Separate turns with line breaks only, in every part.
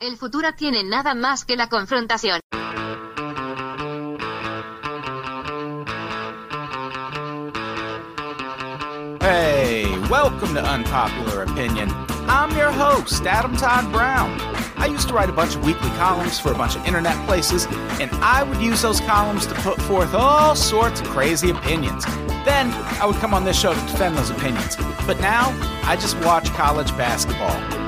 El futuro tiene nada más que la confrontación.
Hey, welcome to Unpopular Opinion. I'm your host, Adam Todd Brown. I used to write a bunch of weekly columns for a bunch of internet places, and I would use those columns to put forth all sorts of crazy opinions. Then I would come on this show to defend those opinions. But now, I just watch college basketball.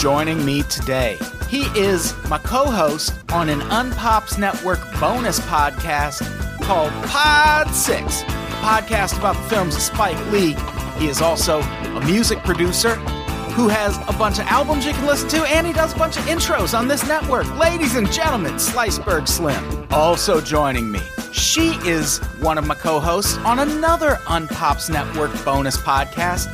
Joining me today, he is my co host on an Unpops Network bonus podcast called Pod 6, a podcast about the films of Spike Lee. He is also a music producer who has a bunch of albums you can listen to, and he does a bunch of intros on this network. Ladies and gentlemen, Sliceberg Slim. Also joining me, she is one of my co hosts on another Unpops Network bonus podcast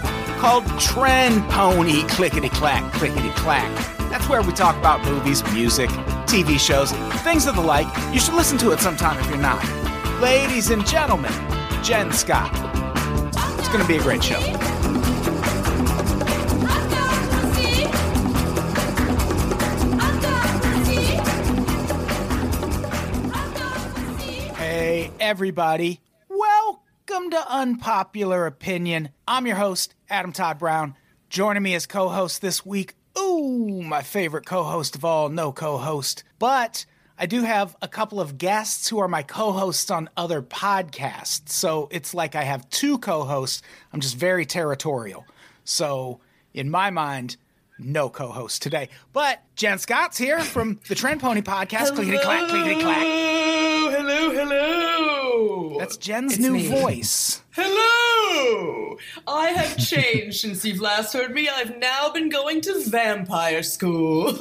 called Trend Pony Clickety Clack, Clickety Clack. That's where we talk about movies, music, TV shows, things of the like. You should listen to it sometime if you're not. Ladies and gentlemen, Jen Scott. It's going to be a great show. Hey, everybody. Welcome to Unpopular Opinion. I'm your host, Adam Todd Brown. Joining me as co host this week, ooh, my favorite co host of all, no co host. But I do have a couple of guests who are my co hosts on other podcasts. So it's like I have two co hosts. I'm just very territorial. So in my mind, no co host today. But Jen Scott's here from the Trend Pony podcast. Clickety clack, clickety clack.
Hello, hello.
That's Jen's
It's
new
me.
voice.
Hello! I have changed since you've last heard me. I've now been going to vampire school.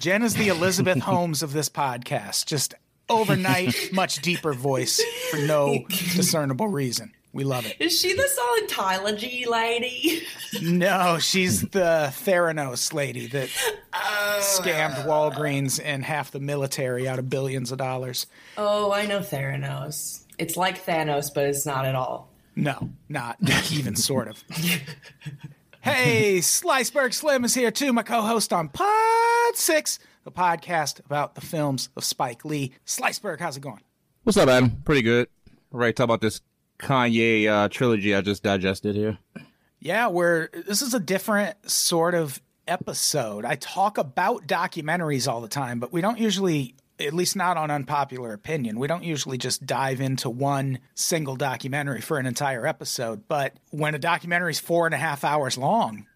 Jen is the Elizabeth Holmes of this podcast. Just overnight, much deeper voice for no discernible reason. We love it.
Is she the Scientology lady?
No, she's the Theranos lady that
Oh,
scammed Walgreens and half the military out of billions of dollars.
oh, I know Theranos. It's like Thanos, but it's not at all.
No, not even sort of. Hey, Sliceberg Slim is here too, my co-host on Pod Six, the podcast about the films of Spike Lee. Sliceberg, how's it going?
What's up, Adam? Pretty good. All right, talk about this Kanye uh, trilogy I just digested here.
Yeah, we're this is a different sort of episode. I talk about documentaries all the time, but we don't usually at least not on unpopular opinion. We don't usually just dive into one single documentary for an entire episode. But when a documentary is four and a half hours long,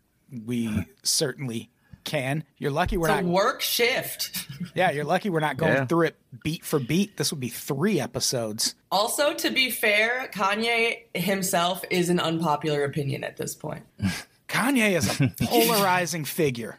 we certainly can. You're lucky we're
It's a
not
work shift.
Yeah, you're lucky we're not going
Yeah.
through it beat for beat. This would be three episodes.
Also, to be fair, Kanye himself is an unpopular opinion at this point.
Kanye is a polarizing figure.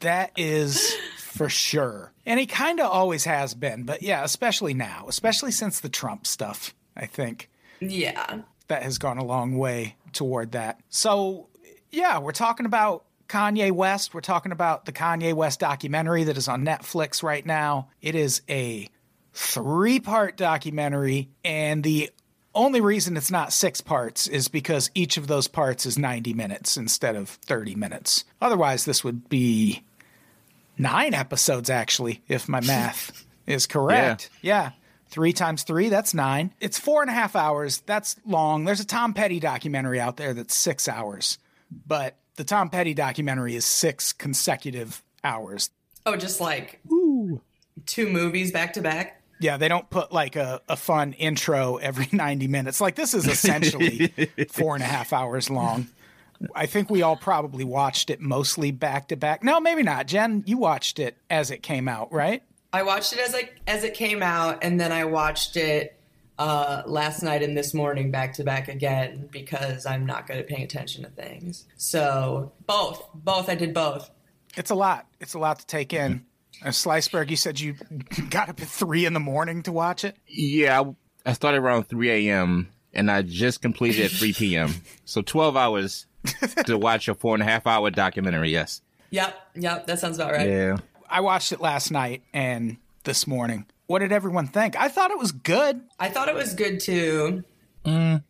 That is for sure. And he kind of always has been, but yeah, especially now, especially since the Trump stuff, I think
Yeah.
that has gone a long way toward that. So, yeah, we're talking about Kanye West. We're talking about the Kanye West documentary that is on Netflix right now. It is a three part documentary, and the only reason it's not six parts is because each of those parts is 90 minutes instead of 30 minutes. Otherwise, this would be nine episodes, actually, if my math is correct. yeah. Three times three, that's nine. It's four and a half hours. That's long. There's a Tom Petty documentary out there that's six hours, but the Tom Petty documentary is six consecutive hours.
Oh, just like two movies back to back.
Yeah, they don't put like a, a fun intro every 90 minutes. Like this is essentially four and a half hours long. I think we all probably watched it mostly back to back. No, maybe not. Jen, you watched it as it came out, right?
I watched it as it as it came out, and then I watched it uh, last night and this morning back to back again because I'm not good at paying attention to things. So both, both, I did both.
It's a lot. It's a lot to take in. Uh, Sliceberg, you said you got up at three in the morning to watch it.
Yeah, I, I started around 3 a.m. and I just completed at 3 p.m. So 12 hours to watch a four and a half hour documentary. Yes.
Yep, yep, that sounds about right.
Yeah.
I watched it last night and this morning. What did everyone think? I thought it was good.
I thought it was good too. Mm.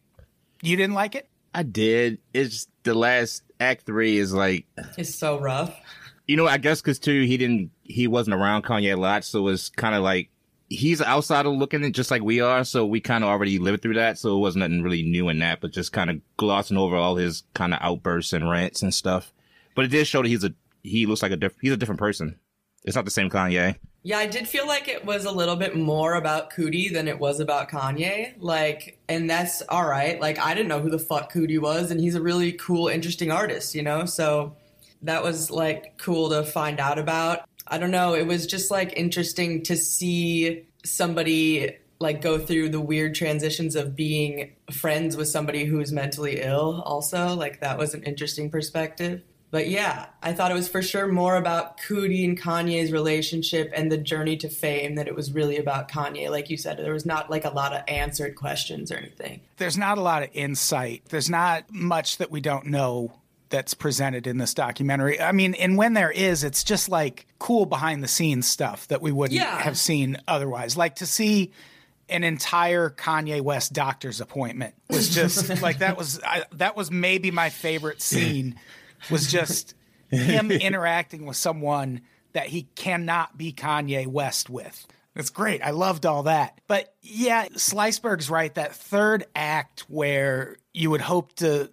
You didn't like it?
I did. It's the last act three is like,
It's so rough.
You know, I guess because too he didn't he wasn't around Kanye a lot, so it's kind of like he's outside of looking at just like we are, so we kind of already lived through that, so it wasn't nothing really new in that, but just kind of glossing over all his kind of outbursts and rants and stuff. But it did show that he's a he looks like a diff- he's a different person. It's not the same Kanye.
Yeah, I did feel like it was a little bit more about Coodie than it was about Kanye. Like, and that's all right. Like, I didn't know who the fuck Coodie was, and he's a really cool, interesting artist, you know? So that was like cool to find out about. I don't know. It was just like interesting to see somebody like go through the weird transitions of being friends with somebody who's mentally ill, also. Like, that was an interesting perspective. But yeah, I thought it was for sure more about Coodie and Kanye's relationship and the journey to fame that it was really about Kanye. Like you said, there was not like a lot of answered questions or anything.
There's not a lot of insight. There's not much that we don't know that's presented in this documentary. I mean, and when there is, it's just like cool behind the scenes stuff that we wouldn't
Yeah.
have seen otherwise. Like to see an entire Kanye West doctor's appointment was just like that was I, that was maybe my favorite scene was just him interacting with someone that he cannot be Kanye West with. It's great. I loved all that. But yeah, Sliceberg's right. That third act where you would hope to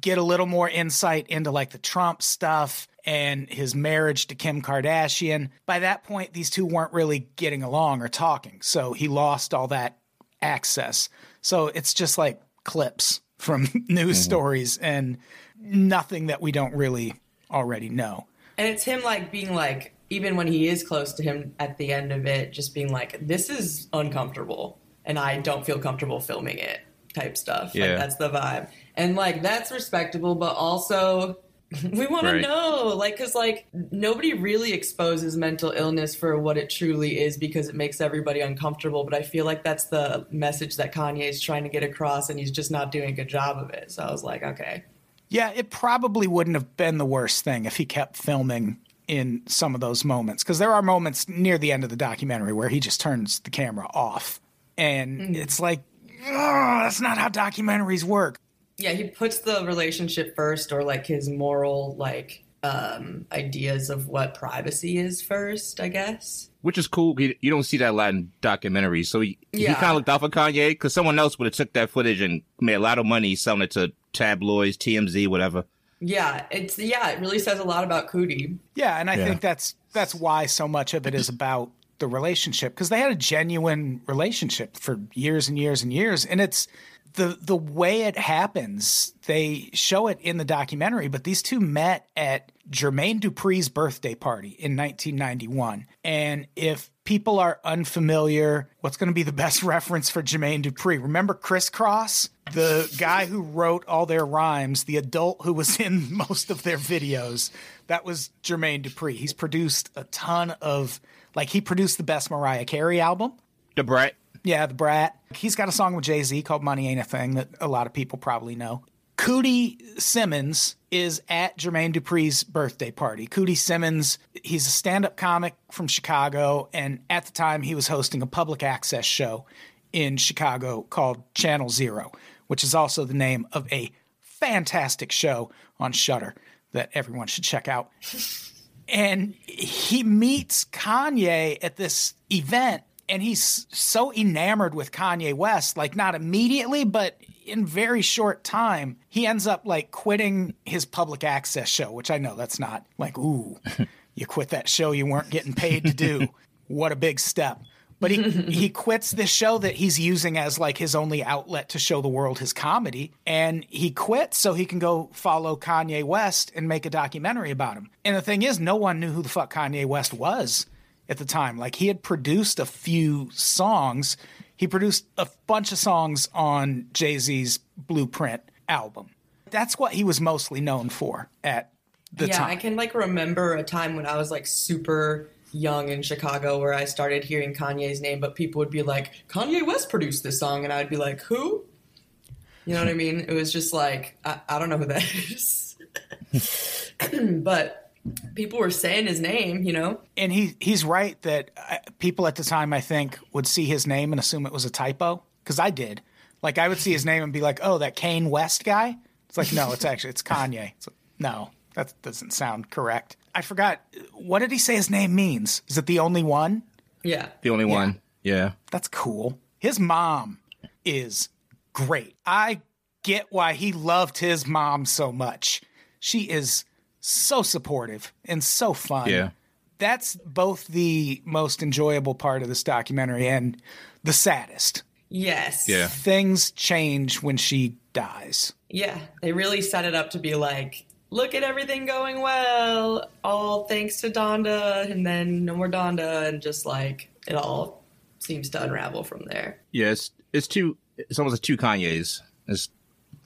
get a little more insight into like the Trump stuff and his marriage to Kim Kardashian. By that point, these two weren't really getting along or talking. So he lost all that access. So it's just like clips from news mm-hmm. stories and nothing that we don't really already know.
And it's him like being like, even when he is close to him at the end of it, just being like, this is uncomfortable and I don't feel comfortable filming it type stuff.
Yeah.
Like, that's the vibe. And like, that's respectable, but also. We want
Right.
to know, like, because like nobody really exposes mental illness for what it truly is because it makes everybody uncomfortable. But I feel like that's the message that Kanye is trying to get across, and he's just not doing a good job of it. So I was like, okay,
Yeah, it probably wouldn't have been the worst thing if he kept filming in some of those moments because there are moments near the end of the documentary where he just turns the camera off and it's like that's not how documentaries work
Yeah, he puts the relationship first or like his moral like um ideas of what privacy is first, I guess.
which is cool. You you don't see that a lot in documentaries. So he, he kind of looked out for Kanye because someone else would have took that footage and made a lot of money selling it to tabloids, TMZ, whatever.
Yeah, it's yeah, it really says a lot about Coodie.
yeah and i
Yeah.
think that's that's why so much of it is about the relationship because they had a genuine relationship for years and years and years and it's the the way it happens they show it in the documentary but these two met at Jermaine Dupri's birthday party in 1991 and if people are unfamiliar what's going to be the best reference for Jermaine Dupri remember Kris Kross the guy who wrote all their rhymes the adult who was in most of their videos that was Jermaine Dupri he's produced a ton of like he produced the best Mariah Carey album
The Brat.
yeah, the Brat. He's got a song with Jay Z called Money Ain't a Thing that a lot of people probably know. Coodie Simmons is at Jermaine Dupri's birthday party. Coodie Simmons, he's a stand up comic from Chicago, and at the time he was hosting a public access show in Chicago called Channel Zero, which is also the name of a fantastic show on Shudder that everyone should check out and he meets Kanye at this event and he's so enamored with Kanye West like not immediately but in very short time he ends up like quitting his public access show which I know that's not like ooh you quit that show you weren't getting paid to do what a big step but he he quits this show that he's using as like his only outlet to show the world his comedy and he quits so he can go follow Kanye West and make a documentary about him. And the thing is no one knew who the fuck Kanye West was at the time. Like he had produced a few songs. He produced a bunch of songs on Jay-Z's Blueprint album. That's what he was mostly known for at the
yeah,
time.
I can like remember a time when I was like super young in Chicago where I started hearing Kanye's name, but people would be like, Kanye West produced this song, and I'd be like, who? You know what I mean? It was just like, I, I don't know who that is. but people were saying his name, you know?
and he he's right that uh, people at the time I think would see his name and assume it was a typo because I did. Like I would see his name and be like, "Oh, that Kane West guy." It's like, no, it's actually it's Kanye. It's like, no, that doesn't sound correct. I forgot. What did he say his name means? Is it the only one?
Yeah.
The only one. Yeah.
That's cool. His mom is great. I get why he loved his mom so much. She is so supportive and so fun.
Yeah.
That's both the most enjoyable part of this documentary and the saddest.
Yes.
Yeah.
Things change when she dies.
Yeah. They really set it up to be like, look at everything going well, all thanks to Donda, and then no more Donda, and just like it all seems to unravel from there.
Yeah, it's it's two. It's almost like two Kanyes. It's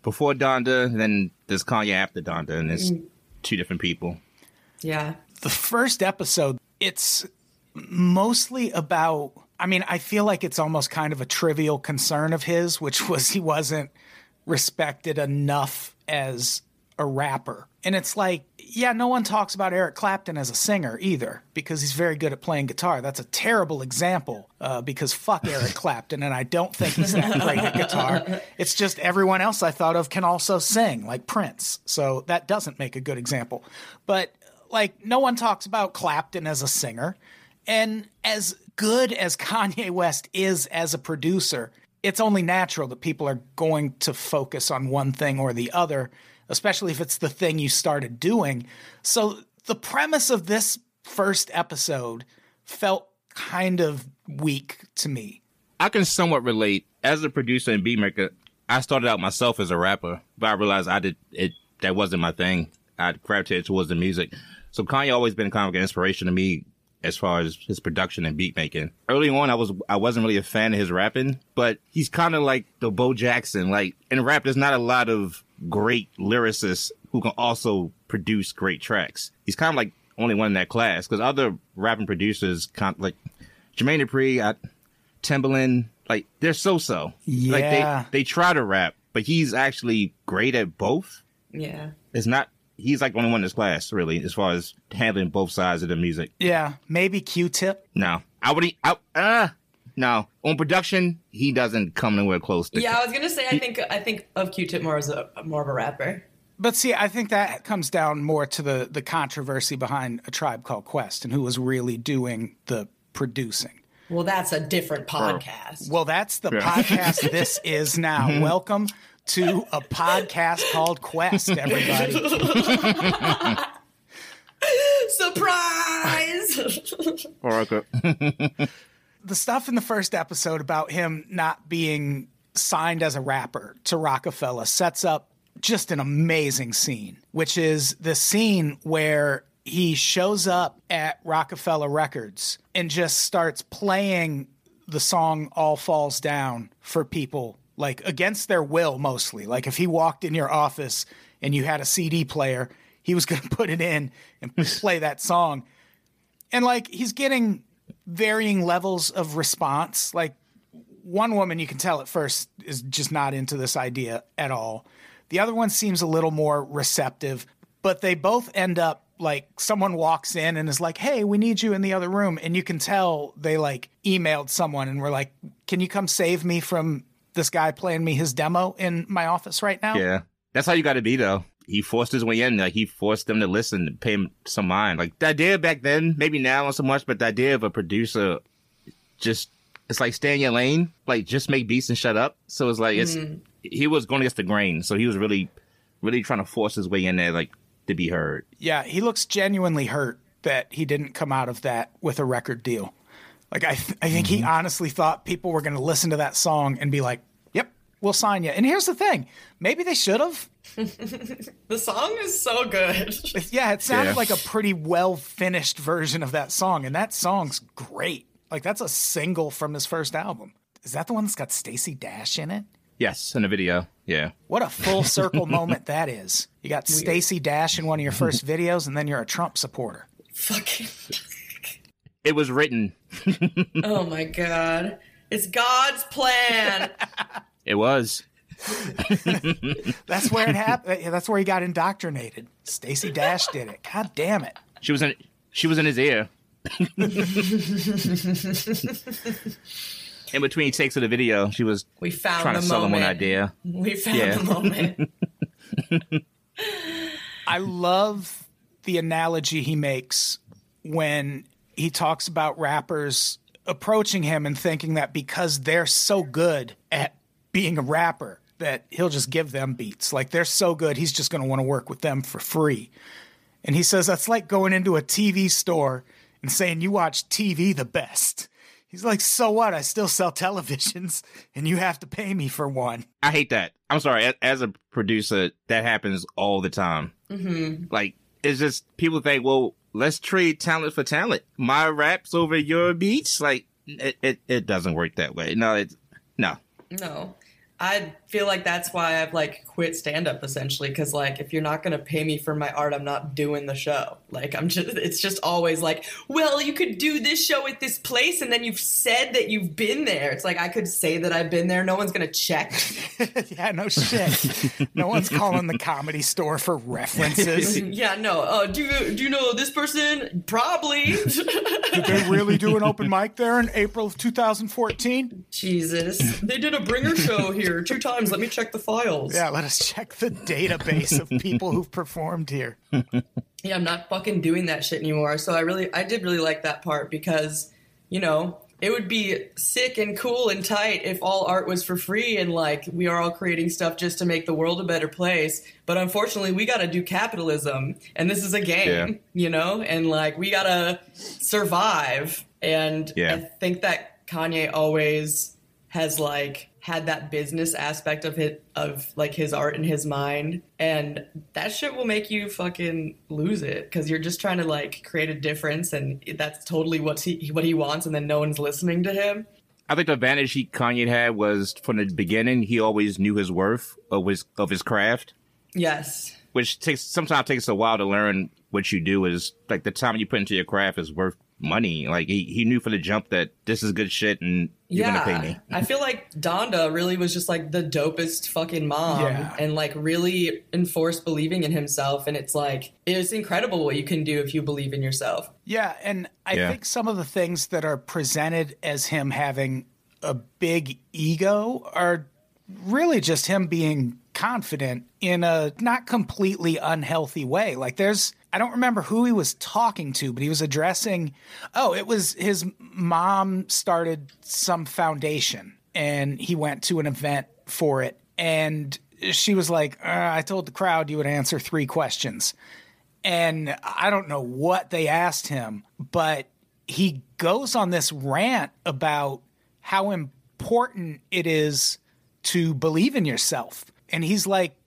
before Donda, then there's Kanye after Donda, and it's mm. Two different people.
Yeah.
the first episode, it's mostly about. I mean, I feel like it's almost kind of a trivial concern of his, which was he wasn't respected enough as a rapper. And it's like, yeah, no one talks about Eric Clapton as a singer either because he's very good at playing guitar. That's a terrible example uh, because fuck Eric Clapton, and I don't think he's that great at guitar. It's just everyone else I thought of can also sing, like Prince. So that doesn't make a good example. But like, no one talks about Clapton as a singer. And as good as Kanye West is as a producer, it's only natural that people are going to focus on one thing or the other, especially if it's the thing you started doing. So the premise of this first episode felt kind of weak to me.
I can somewhat relate as a producer and beatmaker. I started out myself as a rapper, but I realized I did it. That wasn't my thing. I gravitated towards the music. So Kanye always been kind of an inspiration to me as far as his production and beat making. Early on, I was I wasn't really a fan of his rapping, but he's kind of like the Bo Jackson. Like in rap, there's not a lot of great lyricists who can also produce great tracks. He's kind of like only one in that class because other rapping producers, kind of like Jermaine Dupri, I, Timbaland, like they're so so. Like
Yeah.
they they try to rap, but he's actually great at both.
Yeah.
It's not. He's like the only one in his class, really, as far as handling both sides of the music.
Yeah, maybe Q-Tip.
No, I would. I, uh, no, on production, he doesn't come anywhere close to.
Yeah, I was gonna say I think I think of Q-Tip more as a more of a rapper.
But see, I think that comes down more to the the controversy behind a tribe called Quest and who was really doing the producing.
Well, that's a different podcast.
Well, that's the podcast this is now. Mm-hmm. Welcome to a podcast called Quest, everybody.
Surprise!
Oracle.
The stuff in the first episode about him not being signed as a rapper to Roc-A-Fella sets up just an amazing scene, which is the scene where he shows up at Roc-A-Fella Records and just starts playing the song All Falls Down for people, like against their will mostly. Like if he walked in your office and you had a CD player, he was going to put it in and play that song. And like he's getting varying levels of response. Like one woman you can tell at first is just not into this idea at all. The other one seems a little more receptive, but they both end up like someone walks in and is like, "Hey, we need you in the other room." And you can tell they like emailed someone and were like, "Can you come save me from this guy playing me his demo in my office right now?"
Yeah, that's how you got to be though. He forced his way in. Like he forced them to listen, and pay him some mind. Like the idea back then, maybe now not so much, but the idea of a producer just it's like stay in your lane, like just make beats and shut up. So it's like it's mm-hmm. he was going against the grain, so he was really, really trying to force his way in there, like to be heard.
Yeah, he looks genuinely hurt that he didn't come out of that with a record deal. Like I, th- I think he mm-hmm. honestly thought people were going to listen to that song and be like, "Yep, we'll sign you." And here's the thing: maybe they should have.
the song is so good.
Yeah, it sounded
Yeah.
like a pretty well finished version of that song, and that song's great. Like that's a single from his first album. Is that the one that's got Stacey Dash in it?
Yes, in a video. Yeah,
What a full circle moment that is. You got Stacey Dash in one of your first videos, and then you're a Trump supporter.
Fucking.
it was written.
Oh my god. It's God's plan.
It was.
That's where it happened. That's where he got indoctrinated. Stacey Dash did it. God damn it.
She was in. She was in his ear. in between takes of the video, she was
We found
trying
the
to sell him
moment.
an idea.
We found
Yeah.
the moment.
I love the analogy he makes when he talks about rappers approaching him and thinking that because they're so good at being a rapper that he'll just give them beats. Like they're so good, he's just going to want to work with them for free. And he says that's like going into a TV store and saying you watch TV the best. He's like, so what? I still sell televisions, and you have to pay me for one.
I hate that. I'm sorry. As a producer, that happens all the time.
Mm-hmm.
Like, it's just people think, well, let's trade talent for talent. My raps over your beats. Like, it, it, it doesn't work that way. No, it's no.
No. I feel like that's why I've like quit stand up essentially because like if you're not gonna pay me for my art, I'm not doing the show. Like I'm just it's just always like, well, you could do this show at this place and then you've said that you've been there. It's like I could say that I've been there, no one's gonna check.
yeah, no shit. no one's calling the comedy store for references.
yeah, no. Uh, do you do you know this person? Probably.
Did they really do an open mic there in April of 2014?
Jesus. They did a bringer show here two times. Let me check the files.
Yeah, let us check the database of people who've performed here.
yeah, I'm not fucking doing that shit anymore. So I really, I did really like that part because, you know, it would be sick and cool and tight if all art was for free and like we are all creating stuff just to make the world a better place. But unfortunately, we got to do capitalism and this is a game,
Yeah.
you know, and like we got to survive. And
Yeah.
I think that Kanye always has like had that business aspect of it of like his art in his mind and that shit will make you fucking lose it because you're just trying to like create a difference and that's totally what he what he wants and then no one's listening to him
I think the advantage he Kanye had was from the beginning. He always knew his worth of his of his craft,
yes
which takes sometimes takes a while to learn. What you do is like the time you put into your craft is worth money. Like he, he knew for the jump that this is good shit and you're
yeah
gonna pay me.
i feel like donda really was just like the dopest fucking mom
Yeah.
and like really enforced believing in himself and it's like it's incredible what you can do if you believe in yourself
Yeah, and I
Yeah.
think some of the things that are presented as him having a big ego are really just him being confident in a not completely unhealthy way. Like there's I don't remember who he was talking to, but he was addressing oh, it was his mom started some foundation and he went to an event for it and she was like, uh, I told the crowd you would answer three questions and I don't know what they asked him, but he goes on this rant about how important it is to believe in yourself. And he's like,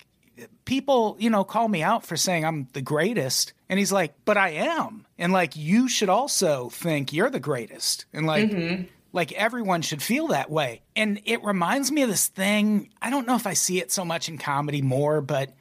people, you know, call me out for saying I'm the greatest. And he's like, but I am. And like, you should also think you're the greatest. And like, mm-hmm. like everyone should feel that way. And it reminds me of this thing. I don't know if I see it so much in comedy more, but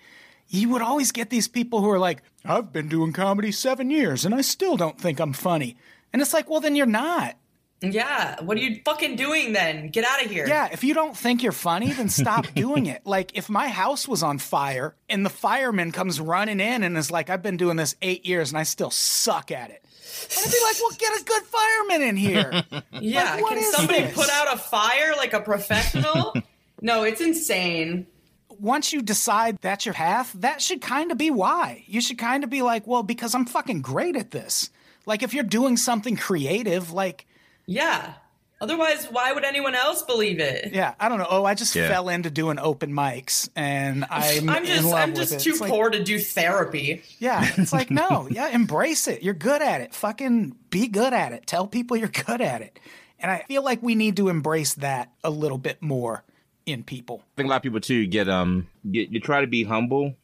you would always get these people who are like, I've been doing comedy seven years and I still don't think I'm funny. And it's like, well, then you're not.
Yeah what are you fucking doing then get out of here
Yeah, if you don't think you're funny, then stop doing it. Like, if my house was on fire and the fireman comes running in and is like, I've been doing this eight years and I still suck at it. And I'd be like, well, get a good fireman in here.
Yeah,
Like, what
can
is
somebody
this?
put out a fire like a professional? no, it's insane.
Once you decide that's your path, that should kind of be why. You should kind of be like, well, because I'm fucking great at this. Like, if you're doing something creative, like,
Yeah. Otherwise, why would anyone else believe it?
yeah, I don't know. Oh, I just
Yeah.
fell into doing open mics and I'm,
I'm just
in love
I'm
with
just
it.
too
It's like-
poor to do therapy.
Yeah, it's like no, yeah, embrace it. You're good at it. Fucking be good at it. Tell people you're good at it. And I feel like we need to embrace that a little bit more in people.
I think a lot of people too get um you, you try to be humble,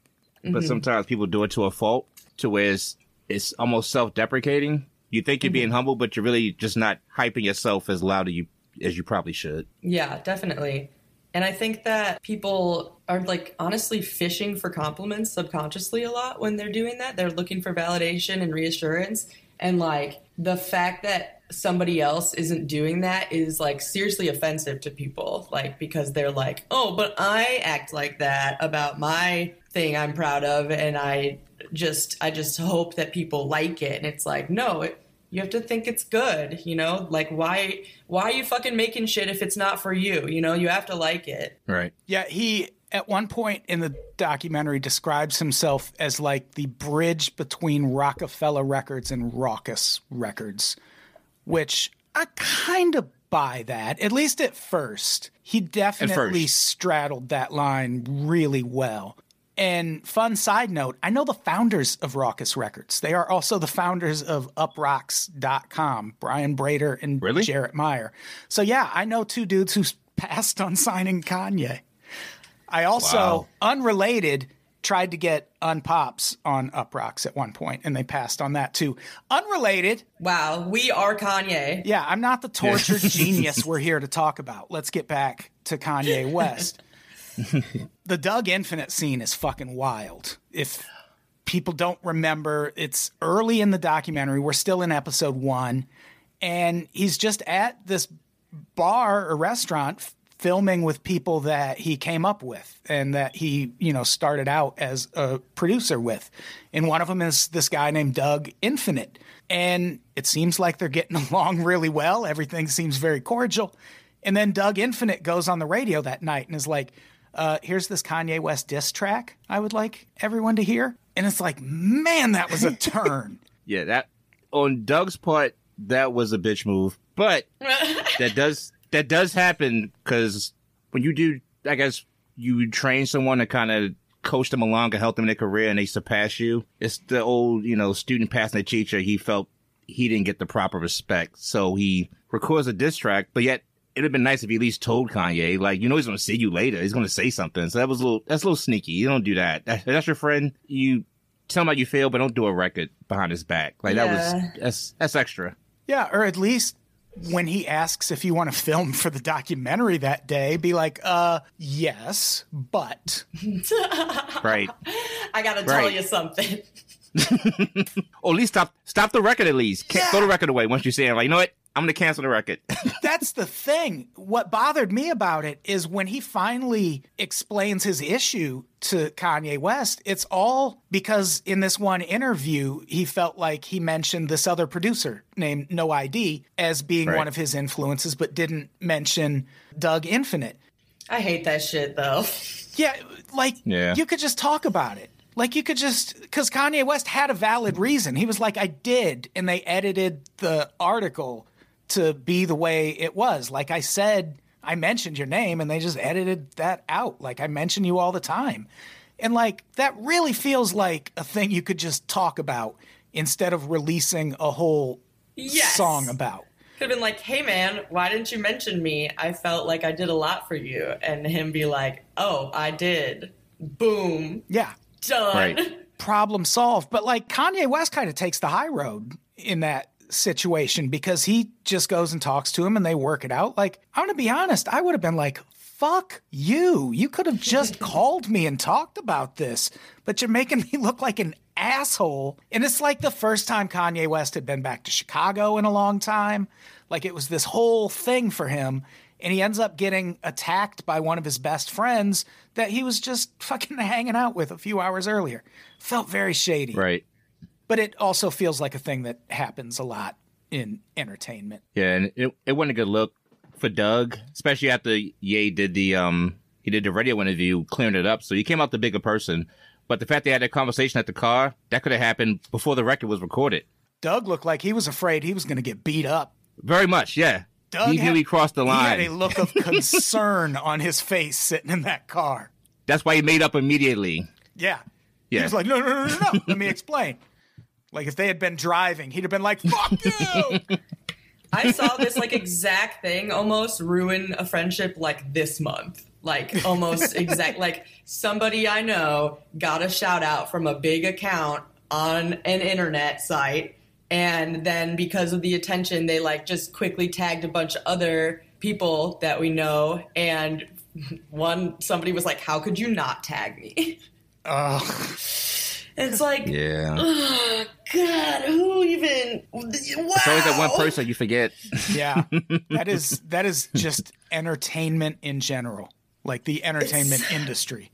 but sometimes people do it to a fault to where it's it's almost self deprecating. You think you're being mm-hmm. humble, but you're really just not hyping yourself as loud as you as you probably should.
Yeah, definitely. And I think that people are like honestly fishing for compliments subconsciously a lot when they're doing that. They're looking for validation and reassurance. And like the fact that somebody else isn't doing that is like seriously offensive to people. Like because they're like, oh, but I act like that about my thing I'm proud of. And I just, I just hope that people like it. And it's like, no, it, you have to think it's good, you know? Like why why are you fucking making shit if it's not for you? You know, you have to like it.
Right.
Yeah, he at one point in the documentary describes himself as like the bridge between Roc-A-Fella Records and Rawkus Records, which I kind of buy that, at least at first. He definitely
first.
straddled that line really well. And fun side note, I know the founders of Rawkus Records. They are also the founders of uproxx.com, Brian Brater and
Really?
Jarret Myer. So yeah, I know two dudes who passed on signing Kanye. I also,
Wow.
unrelated, tried to get Unpops on Uproxx at one point, and they passed on that too. Unrelated,
Wow, we are Kanye.
yeah, I'm not the tortured genius we're here to talk about. Let's get back to Kanye West. The Dug Infinite scene is fucking wild. If people don't remember, it's early in the documentary. We're still in episode one, and he's just at this bar or restaurant filming with people that he came up with and that he, you know, started out as a producer with. And one of them is this guy named Dug Infinite. And it seems like they're getting along really well. Everything seems very cordial. And then Doug Infinite goes on the radio that night and is like, uh, here's this Kanye West diss track I would like everyone to hear. And it's like, man, that was a turn.
Yeah, that on Dug's part, that was a bitch move. But that does that does happen because when you do, I guess you train someone to kind of coach them along and help them in their career, and they surpass you. It's the old, you know, student passing the teacher. He felt he didn't get the proper respect, so he records a diss track. But yet, it'd have been nice if he at least told Kanye, like, you know, he's going to see you later. He's going to say something. So that was a little, that's a little sneaky. You don't do that. That- That's your friend. You tell him how you feel, but don't do a record behind his back. Like that was that's that's extra.
Yeah, or at least when he asks if you want to film for the documentary that day, be like, uh, yes, but
Right.
I gotta tell
Right.
you something.
or at least stop stop the record at least. Ca- Throw the record away once you say it. Like, you know what? I'm gonna cancel the record.
that's the thing. What bothered me about it is when he finally explains his issue to Kanye West, it's all because in this one interview, he felt like he mentioned this other producer named No ID as being
Right.
one of his influences, but didn't mention Dug Infinite.
I hate that shit though.
Yeah, like
Yeah.
you could just talk about it. Like you could just because Kanye West had a valid reason. He was like, I did, and they edited the article to be the way it was. Like I said, I mentioned your name, and they just edited that out. Like I mention you all the time, and like that really feels like a thing you could just talk about instead of releasing a whole
Yes.
song about.
Could have been like, hey man, why didn't you mention me? I felt like I did a lot for you. And him be like, oh, I did. Boom.
Yeah,
Done.
Right.
problem solved. But like Kanye West kind of takes the high road in that situation because he just goes and talks to him and they work it out. Like, I'm going to be honest, I would have been like, fuck you. You could have just called me and talked about this, but you're making me look like an asshole. And it's like the first time Kanye West had been back to Chicago in a long time. Like it was this whole thing for him. And he ends up getting attacked by one of his best friends that he was just fucking hanging out with a few hours earlier. Felt very shady.
right.
But it also feels like a thing that happens a lot in entertainment.
Yeah, and it it wasn't a good look for Dug, especially after Ye did the um he did the radio interview, clearing it up. So he came out the bigger person. But the fact they had that conversation at the car, that could have happened before the record was recorded.
Dug looked like he was afraid he was going to get beat up.
Very much, yeah.
Dug
he
had-
nearly crossed the line.
He had a look of concern on his face sitting in that car.
That's why he made up immediately.
Yeah. He
Yeah.
was like, no, no, no, no, no. Let me explain. Like if they had been driving, he'd have been like, fuck you.
I saw this like exact thing almost ruin a friendship like this month. Like almost exact like somebody I know got a shout out from a big account on an internet site and then because of the attention they like just quickly tagged a bunch of other people that we know and one somebody was like how could you not tag me?
Ugh.
It's like
Yeah.
oh, god, who even wow.
It's always that one person you forget.
Yeah. That is that is just entertainment in general. Like the entertainment industry.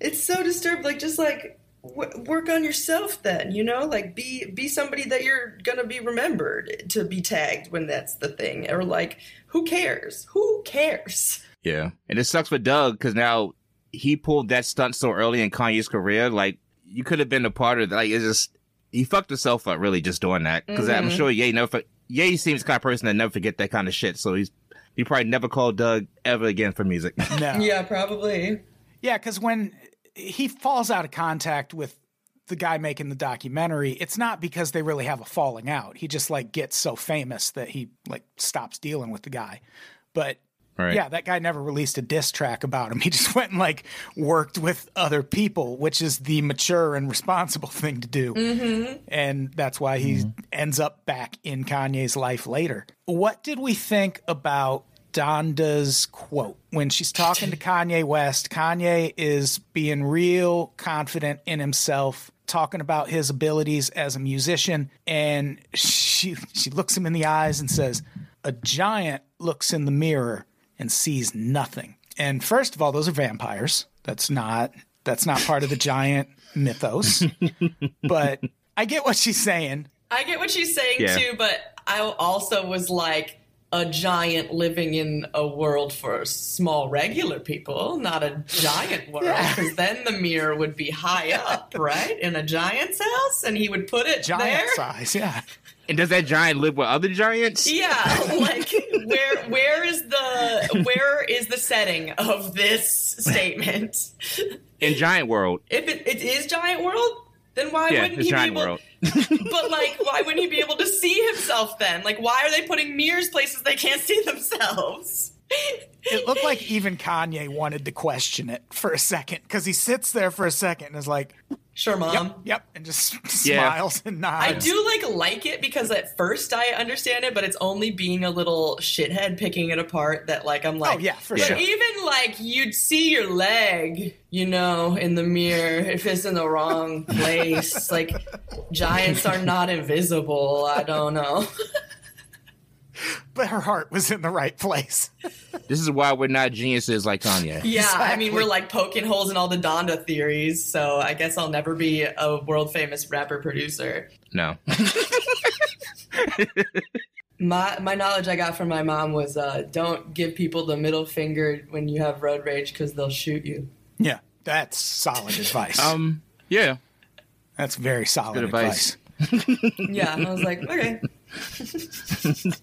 it's so disturbed like just like w- work on yourself then you know like be be somebody that you're gonna be remembered to be tagged when that's the thing or like who cares who cares
Yeah. And it sucks for Dug because now he pulled that stunt so early in Kanye's career. Like you could have been a part of. That. Like it's just he fucked himself up really just doing that because I'm mm-hmm. sure Ye never. Ye seems the kind of person that never forget that kind of shit. So he's he probably never called Dug ever again for music.
No.
Yeah, probably.
Yeah, because when he falls out of contact with the guy making the documentary, it's not because they really have a falling out. He just like gets so famous that he like stops dealing with the guy. But
Right.
yeah, that guy never released a diss track about him. He just went and like worked with other people, which is the mature and responsible thing to do. Mm-hmm. And that's why he mm-hmm. ends up back in Kanye's life later. What did we think about Donda's quote when she's talking to Kanye West? Kanye is being real confident in himself, talking about his abilities as a musician, and she she looks him in the eyes and says, "A giant looks in the mirror and sees nothing." And first of all, those are vampires. That's not that's not part of the giant mythos. but I get what she's saying.
I get what she's saying
Yeah.
too, but I also was like a giant living in a world for small regular people, not a giant world.
Yeah.
Because then the mirror would be high up, right, in a giant's house, and he would put it there.
Giant
there.
size, yeah.
and does that giant live with other giants?
Yeah, like where where is the where is the setting of this statement?
In Giant World.
If it, it is giant world, then why
Yeah,
wouldn't he be able?
World.
But like, why wouldn't he be able to see himself then? Like, why are they putting mirrors places they can't see themselves?
It looked like even Kanye wanted to question it for a second because he sits there for a second and is like,
Sure, mom.
yep, yep, and just
Yeah.
smiles and nods.
I do like like it because at first I understand it, but it's only being a little shithead picking it apart that like I'm oh, like,
Oh, yeah, for
but
sure.
Even like you'd see your leg, you know, in the mirror if it's in the wrong place. like giants are not invisible. I don't know.
But her heart was in the right place.
This is why we're not geniuses like Kanye.
Yeah, I mean we're like poking holes in all the Donda theories, so I guess I'll never be a world famous rapper producer.
No.
My my knowledge I got from my mom was uh, don't give people the middle finger when you have road rage because they'll shoot you.
Yeah, that's solid advice.
Um. Yeah.
that's very solid
good
advice.
advice.
Yeah, I was like, okay.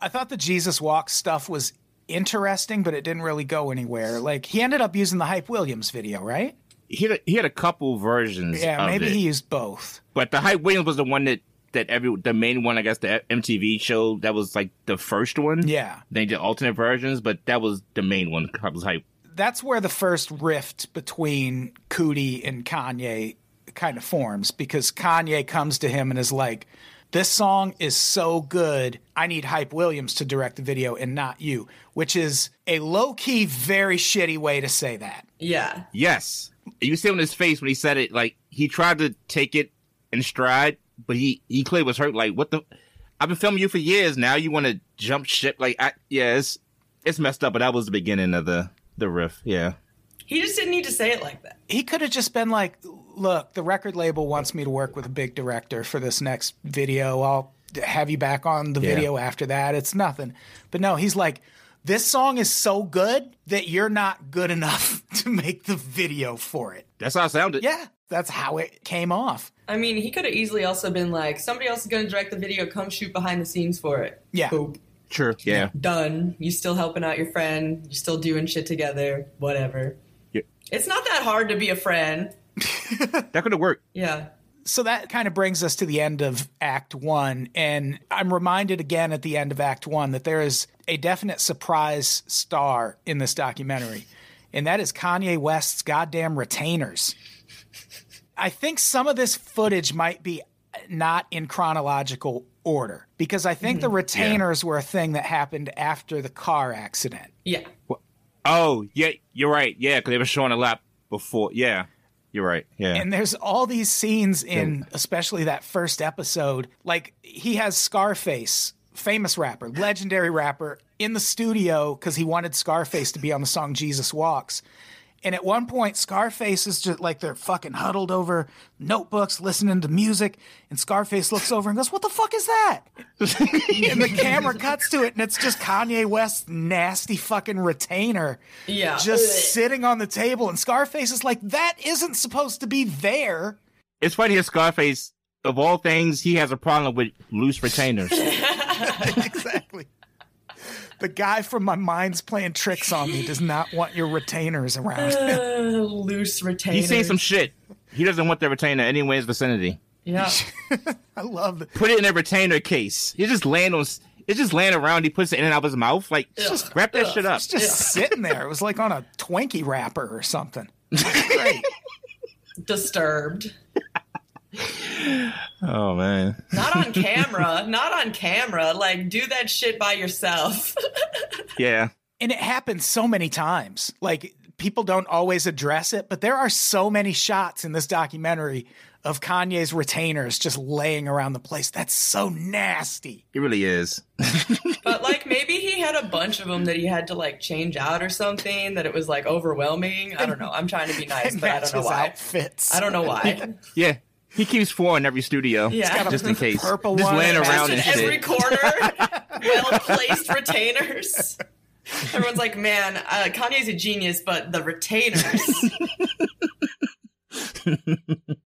I thought the Jesus Walk stuff was interesting, but it didn't really go anywhere. Like he ended up using the Hype Williams video, right?
He had a, he had a couple versions.
Yeah, maybe
it.
he used both.
But the Hype Williams was the one that that every the main one I guess the MTV show that was like the first one.
Yeah.
They did alternate versions, but that was the main one. Was Hype.
that's where the first rift between Coodie and Kanye kind of forms because Kanye comes to him and is like, This song is so good, I need Hype Williams to direct the video and not you, which is a low key, very shitty way to say that.
Yeah.
Yes, you see on his face when he said it. Like he tried to take it in stride, but he he clearly was hurt. Like what the? I've been filming you for years. Now you want to jump ship? Like I, yeah, it's it's messed up. But that was the beginning of the the riff. Yeah.
He just didn't need to say it like that.
He could have just been like, Look, the record label wants me to work with a big director for this next video. I'll have you back on the
Yeah.
video after that. It's nothing. But no, he's like, This song is so good that you're not good enough to make the video for it.
That's how it sounded.
Yeah, that's how it came off.
I mean, he could have easily also been like, somebody else is going to direct the video, come shoot behind the scenes for it.
Yeah.
Boop.
True. Yeah.
Done. You still helping out your friend. You're still doing shit together. Whatever.
Yeah.
It's not that hard to be a friend.
That could have worked.
Yeah.
So that kind of brings us to the end of Act One. And I'm reminded again at the end of Act One that there is a definite surprise star in this documentary, and that is Kanye West's goddamn retainers. I think some of this footage might be not in chronological order because I think mm-hmm. the retainers were a thing that happened after the car accident.
Yeah.
Oh, yeah, you're right. Yeah, because they were showing a lap before. Yeah, you're right. Yeah.
And there's all these scenes in, especially that first episode. Like he has Scarface, famous rapper, legendary rapper, in the studio because he wanted Scarface to be on the song Jesus Walks. And at one point, Scarface is just like they're fucking huddled over notebooks, listening to music. And Scarface looks over and goes, What the fuck is that? and the camera cuts to it, and it's just Kanye West's nasty fucking retainer
Yeah.
just sitting on the table. And Scarface is like, that isn't supposed to be there.
It's funny that Scarface, of all things, he has a problem with loose retainers.
exactly. The guy from my mind's playing tricks on me does not want your retainers around.
Uh, loose retainer.
He's saying some shit. He doesn't want the retainer anywhere in his vicinity.
Yeah.
I love it.
Put it in a retainer case. He just laying on. It's just laying around. He puts it in and out of his mouth. Like, just wrap that shit up.
It's just sitting there. It was like on a Twinkie wrapper or something. Great.
Disturbed.
Oh man.
Not on camera. Not on camera. Like, do that shit by yourself.
Yeah.
And it happens so many times. Like people don't always address it, but there are so many shots in this documentary of Kanye's retainers just laying around the place. That's so nasty.
It really is.
but like, maybe he had a bunch of them that he had to like change out or something. That it was like overwhelming. I don't know. I'm trying to be nice,
It
but I don't know why.
outfits.
I don't know why.
Yeah. He keeps four in every studio.
Yeah. He's got a
Just in case.
purple
just
one
laying around
Just
and
in every
shit.
corner, well placed retainers. Everyone's like, man, uh, Kanye's a genius, but the retainers.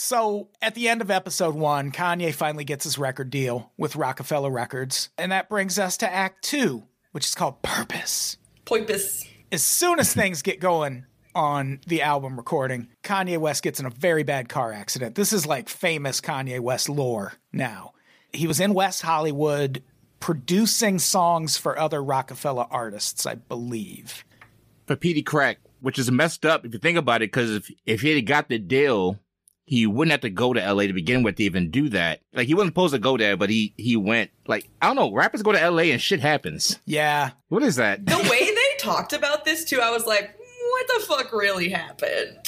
So at the end of episode one, Kanye finally gets his record deal with Roc-A-Fella Records. And that brings us to act two, which is called Purpose.
Poipus.
As soon as things get going on the album recording, Kanye West gets in a very bad car accident. This is like famous Kanye West lore now. He was in West Hollywood producing songs for other Roc-A-Fella artists, I believe.
For Peedi Crakk, which is messed up if you think about it, because if, if he had got the deal, he wouldn't have to go to LA to begin with to even do that. Like he wasn't supposed to go there, but he he went. Like I don't know, rappers go to LA and shit happens.
Yeah.
What is that?
The way they talked about this too, I was like, what the fuck really happened?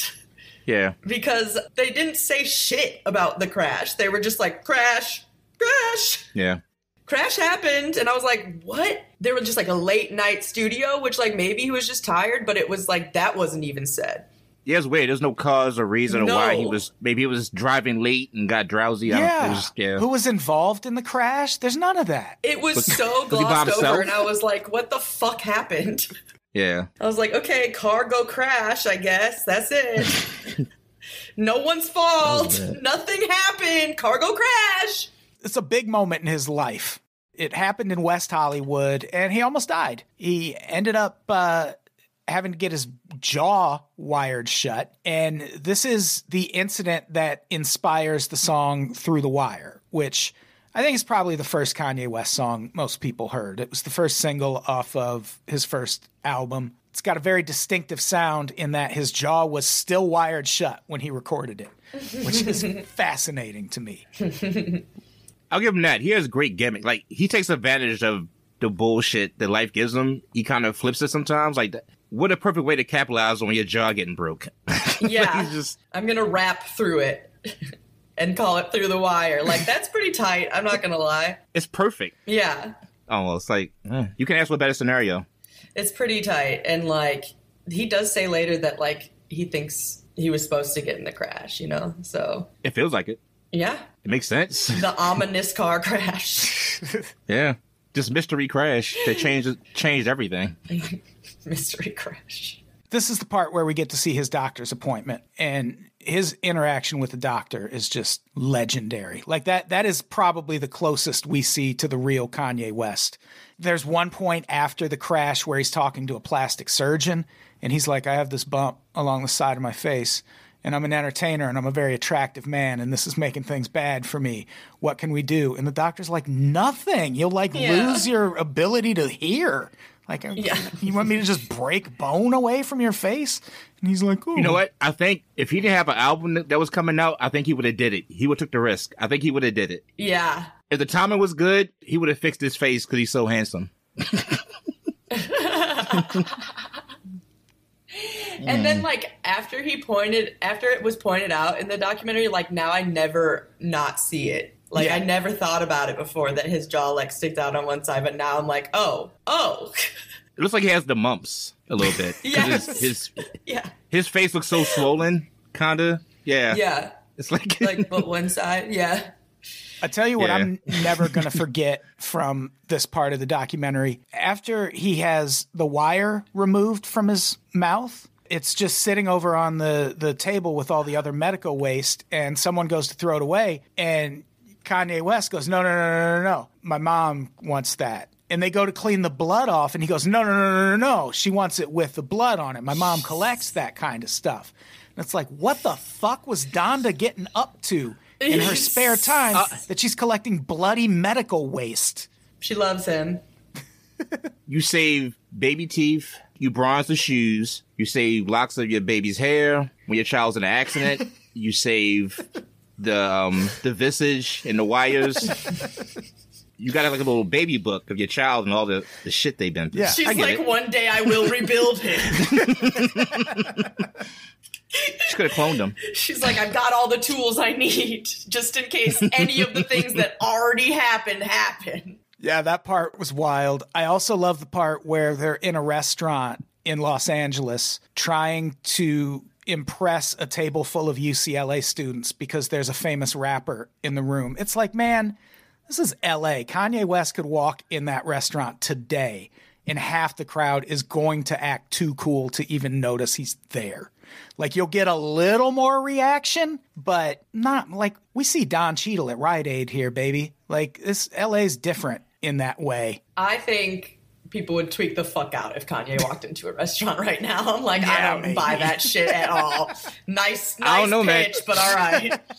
Yeah.
Because they didn't say shit about the crash. They were just like, crash, crash.
Yeah.
Crash happened, and I was like, what? There was just like a late night studio, which like maybe he was just tired, but it was like that wasn't even said.
Yeah, it's weird. There's no cause or reason or why he was. Maybe he was driving late and got drowsy. I
Yeah.
was just- yeah.
Who was involved in the crash? There's none of that.
It was so
was he by
glossed
himself?
over, and I was like, what the fuck happened?
yeah.
I was like, okay, cargo crash, I guess. That's it. no one's fault. Nothing happened. Cargo crash.
it's a big moment in his life. It happened in West Hollywood, and he almost died. He ended up uh, having to get his jaw wired shut. And this is the incident that inspires the song Through the Wire, which I think is probably the first Kanye West song most people heard. It was the first single off of his first album. It's got a very distinctive sound in that his jaw was still wired shut when he recorded it, which is fascinating to me.
I'll give him that. He has great gimmick. Like he takes advantage of the bullshit that life gives him. He kind of flips it sometimes. Like that. What a perfect way to capitalize on your jaw getting broke.
Yeah.
He's just
I'm going to rap through it and call it through the wire. Like, that's pretty tight. I'm not going to lie.
it's perfect.
Yeah.
Almost like eh, you can ask for a better scenario.
It's pretty tight. And, like, he does say later that, like, he thinks he was supposed to get in the crash, you know? So,
It feels like it.
yeah.
It makes sense.
The ominous car crash.
yeah. This mystery crash that changed changed everything.
Mystery crash.
this is the part where we get to see his doctor's appointment and his interaction with the doctor is just legendary. Like that that is probably the closest we see to the real kanye west. There's one point after the crash where he's talking to a plastic surgeon and he's like i have this bump along the side of my face and i'm an entertainer and i'm a very attractive man and this is making things bad for me. What can we do? And the doctor's like nothing. You'll like
Yeah.
lose your ability to hear Like,
Yeah.
you want me to just break bone away from your face? And he's like, oh.
You know what? I think if he didn't have an album that- that was coming out, I think he would have did it. He would have took the risk. I think he would have did it.
Yeah.
If the timing was good, he would have fixed his face because he's so handsome.
And then like after he pointed after it was pointed out in the documentary, like now I never not see it. Like
Yeah.
I never thought about it before that his jaw like sticked out on one side, but now I'm like, oh, oh.
It looks like he has the mumps a little bit.
Yes.
His, his
yeah.
his face looks so swollen, kinda. Yeah.
Yeah.
It's like
Like but one side, yeah.
I tell you what,
Yeah.
I'm never going to forget from this part of the documentary. After he has the wire removed from his mouth, it's just sitting over on the, the table with all the other medical waste, and someone goes to throw it away, and Kanye West goes, No, no, no, no, no, no. My mom wants that. And they go to clean the blood off, and he goes, No, no, no, no, no, no. She wants it with the blood on it. My mom collects that kind of stuff. And it's like, what the fuck was Donda getting up to in her spare time uh, that she's collecting bloody medical waste?
She loves him.
you save baby teeth, you bronze the shoes, you save locks of your baby's hair when your child's in an accident, you save the um, the visage and the wires. You got like a little baby book of your child and all the, the shit they've been through.
Yeah.
She's
I get
like,
it.
one day I will rebuild him.
She could have cloned him.
She's like, I've got all the tools I need just in case any of the things that already happened happen.
Yeah, that part was wild. I also love the part where they're in a restaurant in Los Angeles trying to impress a table full of UCLA students because there's a famous rapper in the room. It's like, man, this is LA. Kanye West could walk in that restaurant today and half the crowd is going to act too cool to even notice he's there. Like you'll get a little more reaction, but not like we see Don Cheadle at Rite Aid here, baby. Like this LA's different in that way.
I think people would tweak the fuck out if Kanye walked into a restaurant right now. I'm like, I don't
maybe.
buy that shit at all. Nice, nice
I don't know, man.
but all right.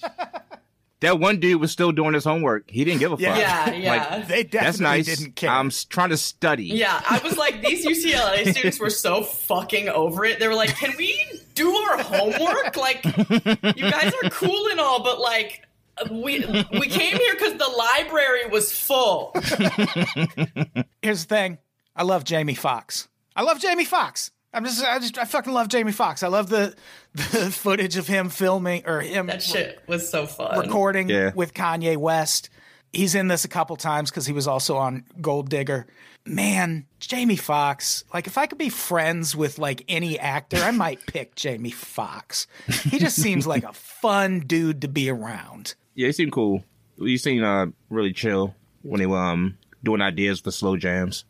That one dude was still doing his homework. He didn't give a
Yeah.
fuck.
Yeah, yeah.
Like,
They definitely
that's nice.
didn't care.
I'm trying to study.
Yeah, I was like, these UCLA students were so fucking over it. They were like, can we do our homework? Like, you guys are cool and all, but like, we we came here because the library was full.
Here's the thing. I love Jamie Foxx. I love Jamie Foxx. I'm just I just I fucking love Jamie Foxx. I love the the footage of him filming or him
That shit was so fun.
recording
Yeah.
with Kanye West. He's in this a couple times because he was also on Gold Digger. Man, Jamie Foxx. Like, if I could be friends with like any actor, I might pick Jamie Foxx. He just seems like a fun dude to be around.
Yeah, he seemed cool. He seemed uh, really chill when he were um, doing ideas for slow jams.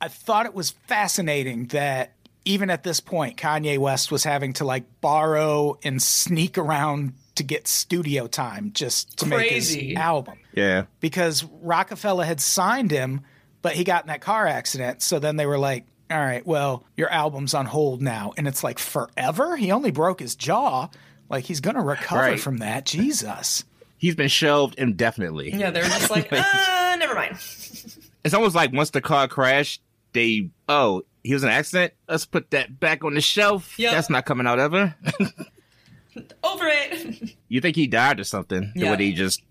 I thought it was fascinating that even at this point, Kanye West was having to like borrow and sneak around to get studio time just to make his album.
Yeah.
because Roc-A-Fella had signed him, but he got in that car accident. So then they were like, all right, well, your album's on hold now. And it's like forever? He only broke his jaw. Like he's going to recover
Right.
from that. Jesus.
He's been shelved indefinitely.
Yeah, they're just like, uh, never mind.
It's almost like once the car crashed, they, oh, he was an accident? Let's put that back on the shelf.
Yep.
That's not coming out ever.
Over it.
you think he died or something?
Yeah.
Or would he just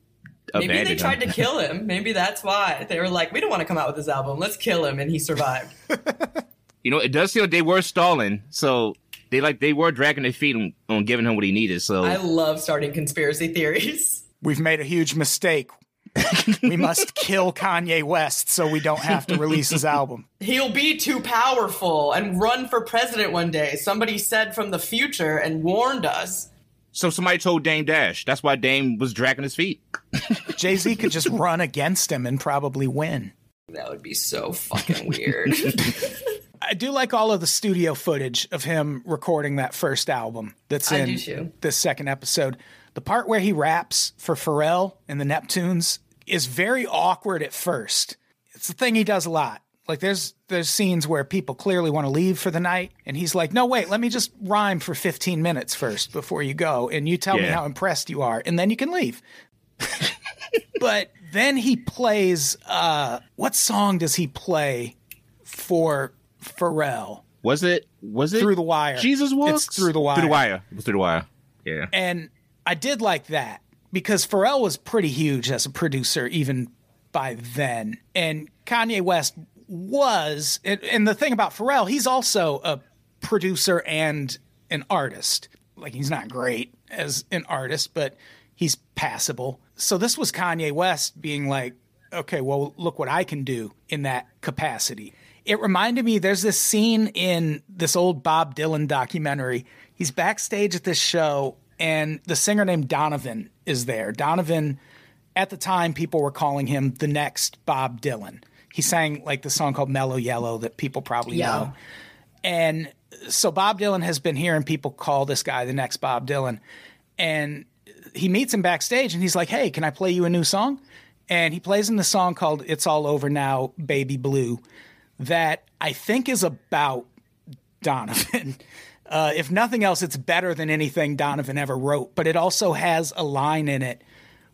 Maybe they tried
him?
to kill him. Maybe that's why. They were like, we don't want to come out with this album. Let's kill him. And he survived.
You know, it does feel they were stalling, so they like they were dragging their feet on, on giving him what he needed. So
I love starting conspiracy theories.
We've made a huge mistake. We must kill Kanye West so we don't have to release his album.
He'll be too powerful and run for president one day. Somebody said from the future and warned us.
so somebody told Dame Dash. That's why Dame was dragging his feet.
Jay Z could just run against him and probably win.
That would be so fucking weird.
I do like all of the studio footage of him recording that first album that's
I
in
do too.
this second episode. The part where he raps for Pharrell and the Neptunes is very awkward at first. It's the thing he does a lot. Like there's there's scenes where people clearly want to leave for the night and he's like, "No, wait, let me just rhyme for 15 minutes first before you go and you tell me how impressed you are and then you can leave." but then he plays uh what song does he play for Pharrell.
Was it? Was it
Through the Wire.
Jesus walks
It's Through the Wire.
Through the wire. Through the wire. Yeah.
And I did like that because Pharrell was pretty huge as a producer even by then. And Kanye West was, and, and the thing about Pharrell, he's also a producer and an artist. Like he's not great as an artist, but he's passable. So this was Kanye West being like, okay, well, look what I can do in that capacity. It reminded me there's this scene in this old Bob Dylan documentary. He's backstage at this show, and the singer named Donovan is there. Donovan, at the time, people were calling him the next Bob Dylan. He sang like the song called Mellow Yellow that people probably
Yeah.
know. And so Bob Dylan has been hearing people call this guy the next Bob Dylan. And he meets him backstage and he's like, Hey, can I play you a new song? And he plays him the song called It's All Over Now, Baby Blue, that I think is about Donovan. Uh, if nothing else, it's better than anything Donovan ever wrote, but it also has a line in it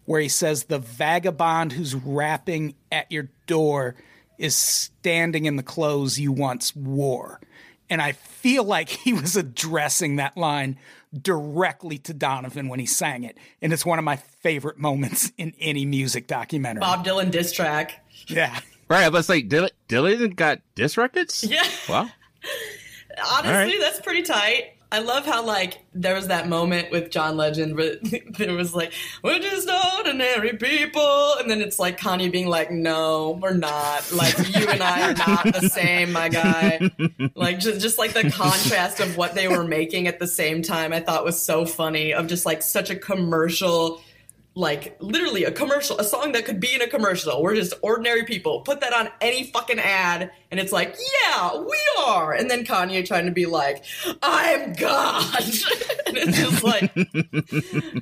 where he says, The vagabond who's rapping at your door is standing in the clothes you once wore. And I feel like he was addressing that line directly to Donovan when he sang it. And it's one of my favorite moments in any music documentary.
Bob Dylan diss track.
Yeah.
Right. Let's say Dylan, Dylan got disc records.
Yeah.
Wow.
Honestly,
right.
that's pretty tight. I love how like there was that moment with John Legend where there was like we're just ordinary people, and then it's like Kanye being like, "No, we're not. Like you and I are not the same, my guy." Like just just like the contrast of what they were making at the same time, I thought was so funny. Of just like such a commercial. Like literally a commercial, a song that could be in a commercial. We're just ordinary people. Put that on any fucking ad, and it's like, yeah, we are. And then Kanye trying to be like, I'm God. and it's just like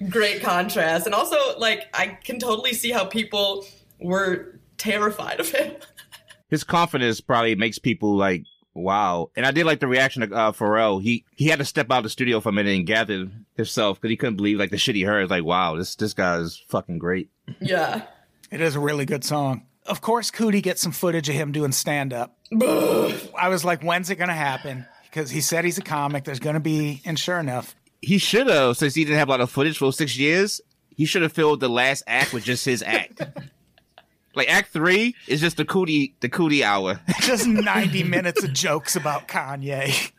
great contrast. And also, like, I can totally see how people were terrified of him.
His confidence probably makes people like, wow. And I did like the reaction of uh, Pharrell. He he had to step out of the studio for a minute and gather himself because he couldn't believe like the shit he heard. Like, wow, this this guy is fucking great.
yeah.
It is a really good song. Of course, Coodie gets some footage of him doing stand up. I was like, when's it going to happen? Because he said he's a comic. There's going to be, and sure enough,
He should have, since he didn't have a lot of footage for six years, he should have filled the last act with just his act. Like Act Three is just the Coodie the Coodie hour.
just 90 minutes of jokes about Kanye.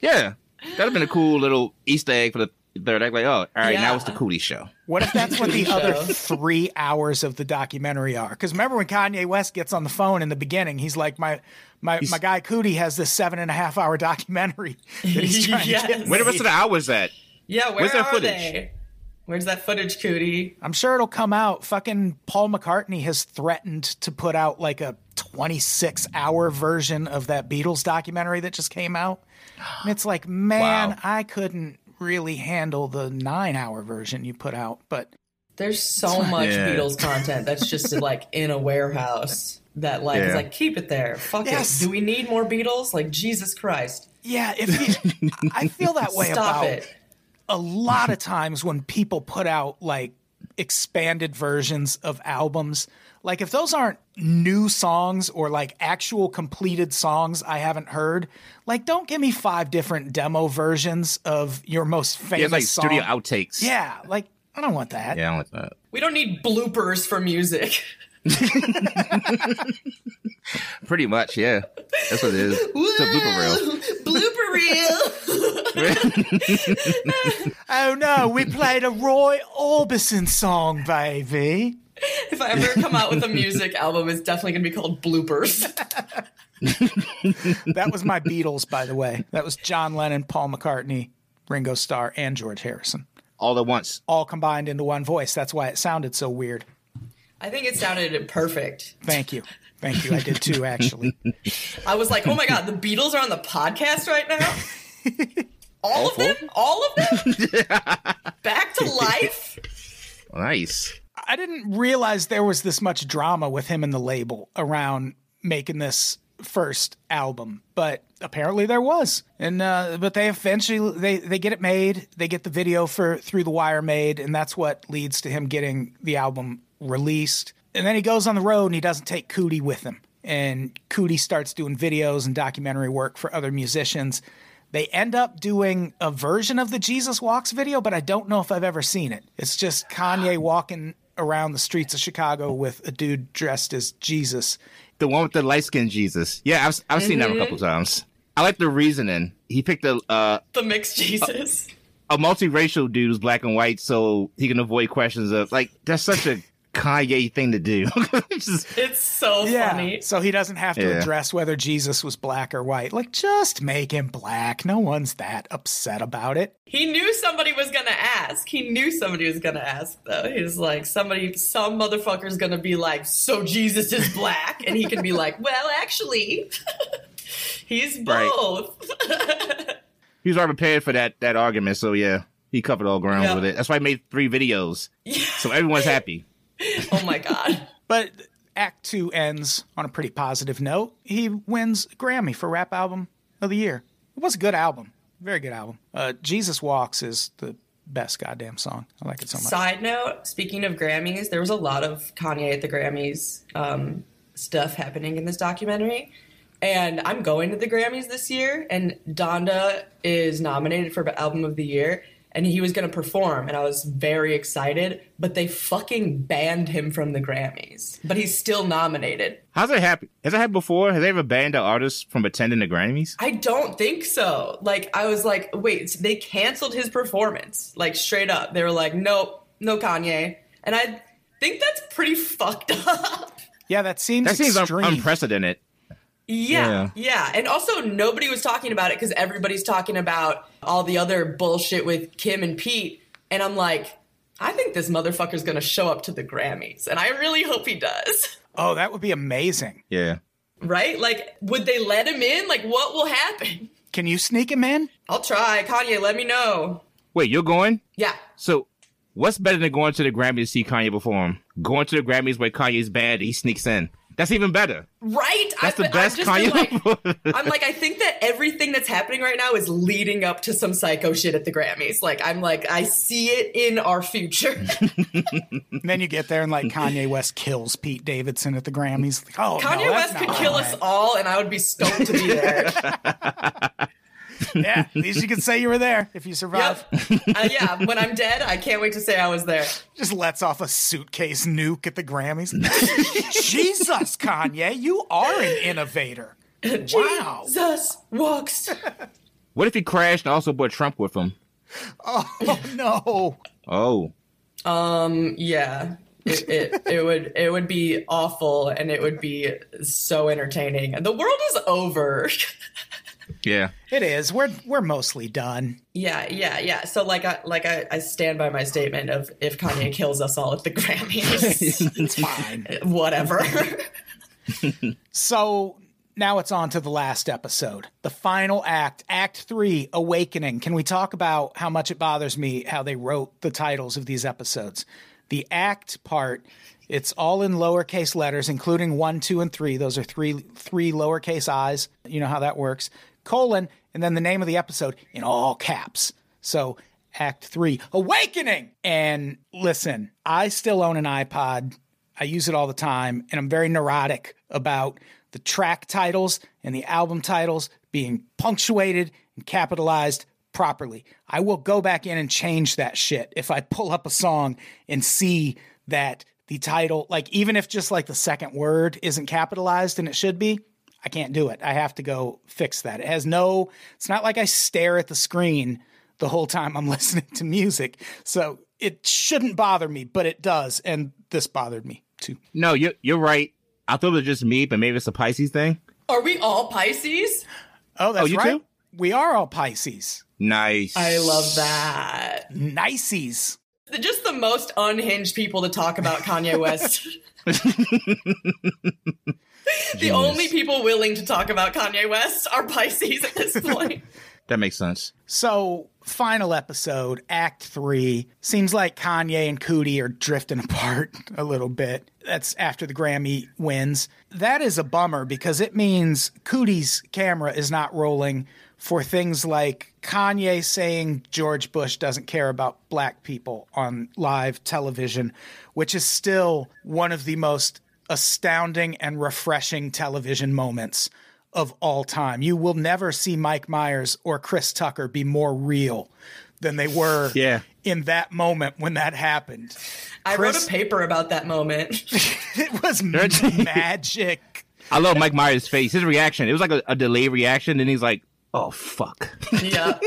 yeah, that'd have been a cool little Easter egg for the third act. Like, oh, all right, now it's the Coodie show.
What if that's what the
Show.
other three hours of the documentary are? Because remember when Kanye West gets on the phone in the beginning, he's like, my my, my guy Coodie has this seven and a half hour documentary that he's trying to
Yes.
get.
Where the rest of the hours at?
Yeah, where
Where's that
are
footage?
they? Where's that footage, Coodie?
I'm sure it'll come out. Fucking Paul McCartney has threatened to put out like a 26 hour version of that Beatles documentary that just came out. And it's like, man,
Wow.
I couldn't really handle the nine hour version you put out. But
There's so much
Yeah.
Beatles content that's just like in a warehouse that like is like keep it there. Fuck
Yes.
it. Do we need more Beatles? Like Jesus Christ.
yeah, if you, I feel that way
Stop
about
it.
A lot of times when people put out like expanded versions of albums, like if those aren't new songs or like actual completed songs I haven't heard, like don't give me five different demo versions of your most famous
yeah, like
song.
studio outtakes.
Yeah, like I don't want that.
yeah, I don't like that.
We don't need bloopers for music.
Pretty much, yeah. That's what it is. It's a blooper reel.
Blooper reel.
Oh no, we played a Roy Orbison song, baby.
if I ever come out with a music album, it's definitely gonna be called bloopers.
That was my Beatles, by the way. That was John Lennon, Paul McCartney, Ringo Starr, and George Harrison.
All at once.
All combined into one voice. That's why it sounded so weird.
I think it sounded perfect.
Thank you. Thank you. I did too, actually.
I was like, oh my god, the Beatles are on the podcast right now. All of them? All of them? Back to life?
Nice.
I didn't realize there was this much drama with him and the label around making this first album, but apparently there was. And uh, but they eventually they they get it made. They get the video for Through the Wire made, and that's what leads to him getting the album released. And then he goes on the road and he doesn't take Coodie with him. and Coodie starts doing videos and documentary work for other musicians. They end up doing a version of the Jesus Walks video, but I don't know if I've ever seen it. It's just Kanye walking around the streets of Chicago with a dude dressed as Jesus.
The one with the light skinned Jesus. Yeah, I've, I've seen that a couple times. I like the reasoning. He picked a uh,
The mixed Jesus.
a multiracial dude who's black and white, so he can avoid questions of like that's such a Kanye thing to do. It's just-
It's so funny.
So he doesn't have to
Yeah.
address whether Jesus was black or white. Like, just make him black. No one's that upset about it.
He knew somebody was gonna ask. He knew somebody was gonna ask though. He was like, somebody, some motherfucker's gonna be like, so Jesus is black, and he can be like, well, actually, he's
Right.
both.
he was already prepared for that that argument, so yeah, he covered all ground
Yeah.
with it. That's why he made three videos, so everyone's happy.
oh my god.
But Act Two ends on a pretty positive note. He wins Grammy for Rap Album of the Year. It was a good album. Very good album. Uh, Jesus Walks is the best goddamn song. I like it so much.
Side note: Speaking of Grammys, there was a lot of Kanye at the Grammys um, stuff happening in this documentary, and I'm going to the Grammys this year, and Donda is nominated for Album of the Year, and he was going to perform, and I was very excited, but they fucking banned him from the Grammys, but he's still nominated.
How's it happen? Has it happened before? Has they ever banned an artist from attending the Grammys?
I don't think so. Like I was like, wait, they canceled his performance. Like straight up. They were like, nope, no Kanye. And I think that's pretty fucked up.
Yeah, that seems
That seems un- unprecedented.
Yeah, yeah. And also nobody was talking about it because everybody's talking about all the other bullshit with Kim and Pete. And I'm like, I think this motherfucker's gonna show up to the Grammys. And I really hope he does.
oh, that would be amazing.
Yeah.
Right? Like, would they let him in? Like, what will happen?
Can you sneak him in?
I'll try. Kanye, let me know.
Wait, you're going?
Yeah.
So, what's better than going to the Grammys to see Kanye perform? Going to the Grammys where Kanye's bad, he sneaks in. That's even better.
Right?
That's the
I've-
best
I've
Kanye.
like, I'm like, I think that everything that's happening right now is leading up to some psycho shit at the Grammys. Like, I'm like, I see it in our future.
And then you get there and like Kanye West kills Pete Davidson at the Grammys. Like, oh,
Kanye
no,
West could kill
right.
us all, and I would be stoked to be there.
Yeah, at least you can say you were there if you survive.
yep. Uh, yeah. When I'm dead, I can't wait to say I was there.
Just lets off a suitcase nuke at the Grammys. Jesus, Kanye, you are an innovator. Wow.
Jesus walks.
what if he crashed and also brought Trump with him?
Oh no.
Oh.
Um. Yeah. It, it, it would it would be awful and it would be so entertaining. The world is over.
Yeah.
It is. We're we're mostly done.
Yeah, yeah, yeah. So like I like I, I stand by my statement of if Kanye kills us all at the Grammys,
It's fine.
whatever.
So now it's on to the last episode, the final act, Act Three, Awakening. Can we talk about how much it bothers me how they wrote the titles of these episodes? The act part, it's all in lowercase letters, including one, two, and three. Those are three three lowercase i's. You know how that works. Colon, and then the name of the episode in all caps. So Act Three, Awakening. And listen, I still own an iPod. I use it all the time, and I'm very neurotic about the track titles and the album titles being punctuated and capitalized properly. I will go back in and change that shit if I pull up a song and see that the title, like even if just like the second word isn't capitalized and it should be, I can't do it. I have to go fix that. It has no, it's not like I stare at the screen the whole time I'm listening to music. So it shouldn't bother me, but it does. And this bothered me too.
No, you're you're right. I thought it was just me, but maybe it's a Pisces thing.
Are we all Pisces?
Oh, that's oh,
you
right.
too?
We are all Pisces.
Nice.
I love that.
Niceys.
Just the most unhinged people to talk about Kanye West. the only people willing to talk about Kanye West are Pisces at this point.
That makes sense.
So, final episode, Act Three. Seems like Kanye and Coodie are drifting apart a little bit. That's after the Grammy wins. That is a bummer because it means Coodie's camera is not rolling for things like Kanye saying George Bush doesn't care about black people on live television, which is still one of the most astounding and refreshing television moments of all time. You will never see Mike Myers or Chris Tucker be more real than they were
Yeah.
in that moment when that happened.
I wrote a paper about that moment.
It was magic.
I love Mike Myers' face. His reaction. It was like a, a delayed reaction, and he's like, "Oh fuck."
yeah.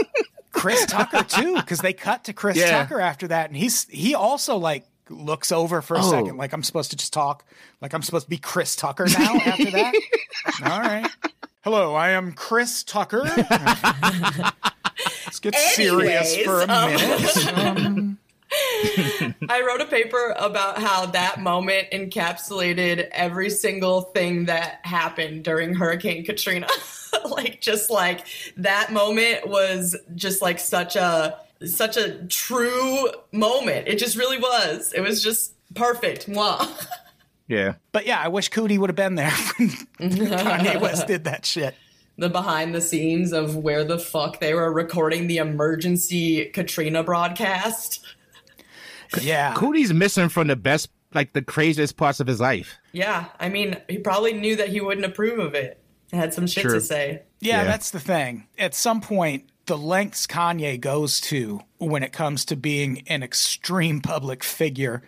Chris Tucker too, because they cut to Chris
Yeah.
Tucker after that, and he's he also like looks over for a
Oh.
second, like I'm supposed to just talk, like I'm supposed to be Chris Tucker now after that. All right. Hello, I am Chris Tucker. Let's get serious for a
um,
minute. Um,
I wrote a paper about how that moment encapsulated every single thing that happened during Hurricane Katrina. like just like that moment was just like such a such a true moment. It just really was. It was just perfect. Mwah.
Yeah.
but yeah, I wish Coodie would have been there when Kanye West did that shit.
the behind the scenes of where the fuck they were recording the emergency Katrina broadcast.
Yeah.
Coodie's missing from the best, like the craziest parts of his life.
Yeah, I mean, he probably knew that he wouldn't approve of it. Had some shit
True.
to say.
Yeah,
Yeah.
that's the thing. At some point, the lengths Kanye goes to when it comes to being an extreme public figure,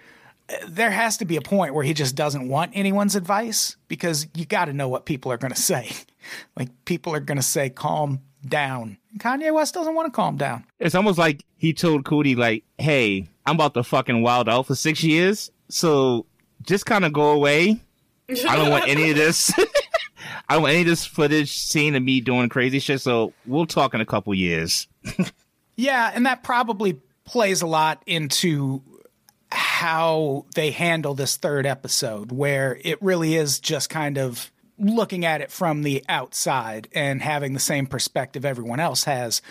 there has to be a point where he just doesn't want anyone's advice because you got to know what people are going to say. like, people are going to say, calm down. Kanye West doesn't want to calm down.
It's almost like he told Coodie, like, "Hey, I'm about to fucking wild out for six years, so just kind of go away. I don't want any of this. I don't want any of this footage seen of me doing crazy shit. So we'll talk in a couple years."
Yeah, and that probably plays a lot into how they handle this third episode, where it really is just kind of looking at it from the outside and having the same perspective everyone else has.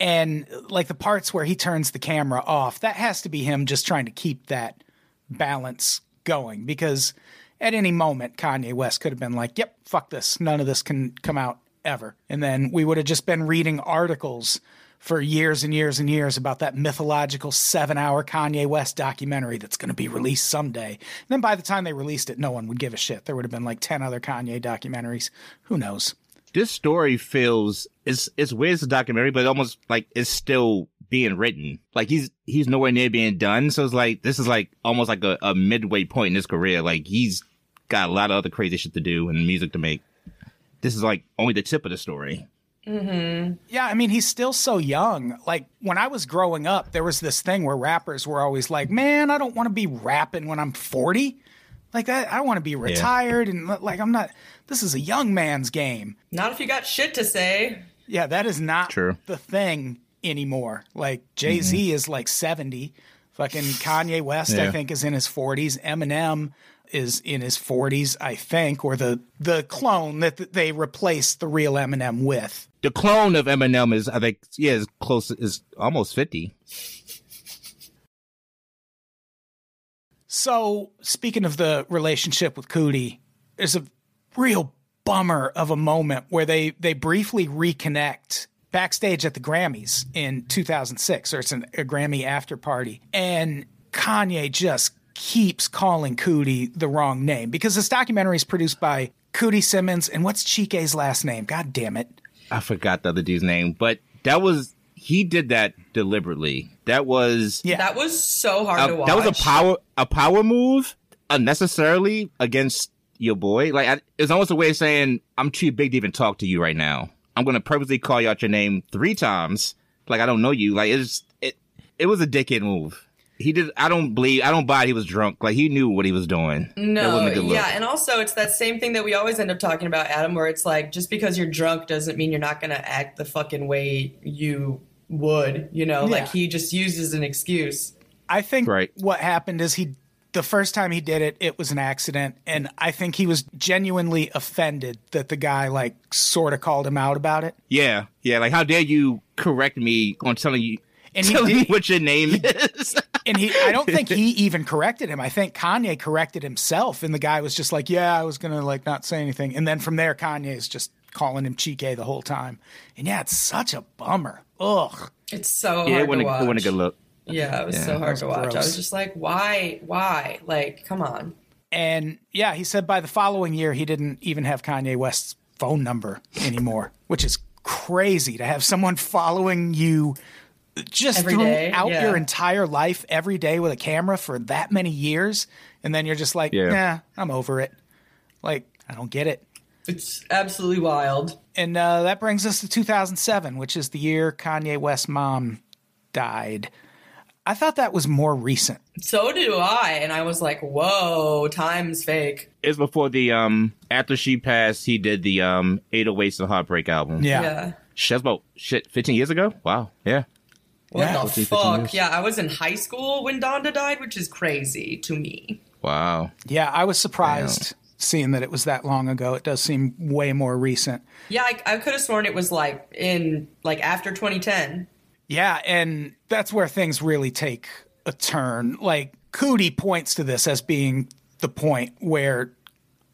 And like the parts where he turns the camera off, that has to be him just trying to keep that balance going because at any moment Kanye West could have been like, "Yep, fuck this. None of this can come out ever." And then we would have just been reading articles for years and years and years about that mythological 7-hour Kanye West documentary that's going to be released someday. And then by the time they released it, no one would give a shit. There would have been like 10 other Kanye documentaries. Who knows?
this story feels it's it's weird it's a documentary, but almost like it's still being written. Like he's he's nowhere near being done. So it's like this is like almost like a, a midway point in his career. Like he's got a lot of other crazy shit to do and music to make. This is like only the tip of the story. Mm-hmm.
Yeah, I mean, he's still so young. Like when I was growing up, there was this thing where rappers were always like, "Man, I don't want to be rapping when I'm 40. Like I, I want to be retired and like I'm not. This is a young man's game.
Not if you got shit to say.
Yeah, that is not
True.
the thing anymore. Like Jay Z mm-hmm. is like 70. Fucking Kanye West, I think, is in his 40s. Eminem is in his 40s, I think, or the the clone that they replaced the real Eminem with.
The clone of Eminem is I think yeah is close is almost fifty.
So, speaking of the relationship with Coodie, there's a real bummer of a moment where they they briefly reconnect backstage at the Grammys in 2006, or it's an, a Grammy after party, and Kanye just keeps calling Coodie the wrong name because this documentary is produced by Coodie Simmons and what's Chike's last name? God damn it!
I forgot the other dude's name, but that was he did that deliberately. That was
Yeah.
That was so hard
Uh,
to watch.
that was a power a power move unnecessarily against your boy. Like I, it's almost a way of saying I'm too big to even talk to you right now. I'm gonna purposely call you out your name three times. Like I don't know you. Like it's it it was a dickhead move. He did. I don't believe. I don't buy. It, he was drunk. Like he knew what he was doing. that
No,
wasn't a good look.
yeah, and also it's that same thing that we always end up talking about, Adam, where it's like just because you're drunk doesn't mean you're not going to act the fucking way you would, you know?
Yeah.
Like he just uses an excuse.
I think
Right.
what happened is he the first time he did it, it was an accident, and I think he was genuinely offended that the guy like sort of called him out about it.
Yeah, yeah. Like how dare you correct me on telling you
And he
telling me what your name is?
And he, I don't think he even corrected him. I think Kanye corrected himself, and the guy was just like, "Yeah, I was gonna like not say anything." And then from there, Kanye is just calling him Chike the whole time. And yeah, it's such a bummer. Ugh.
It's so hard
yeah, it
to
wasn't,
watch.
it wasn't a good look.
Yeah, it was
Yeah,
so hard
was
to watch. I was just like, why? Why? Like, come on.
And yeah, he said by the following year, he didn't even have Kanye West's phone number anymore, which is crazy to have someone following you just
Every day,
throughout
yeah.
your entire life, every day with a camera for that many years. And then you're just like,
Yeah.
nah, I'm over it. Like, I don't get it.
It's absolutely wild.
And uh, that brings us to 2007, which is the year Kanye West's mom died. I thought that was more recent.
So do I. And I was like, whoa, time's fake.
It's before the um after she passed, he did the um 808s and Heartbreak album.
Yeah.
Yeah.
Shit, about shit 15 years ago. Wow. Yeah.
What
Yeah.
the
15
fuck?
years.
Yeah, I was in high school when Donda died, which is crazy to me.
Wow.
Yeah, I was surprised seeing that it was that long ago. It does seem way more recent.
Yeah, I, I could have sworn it was like in like after 2010.
Yeah, and that's where things really take a turn. Like Coodie points to this as being the point where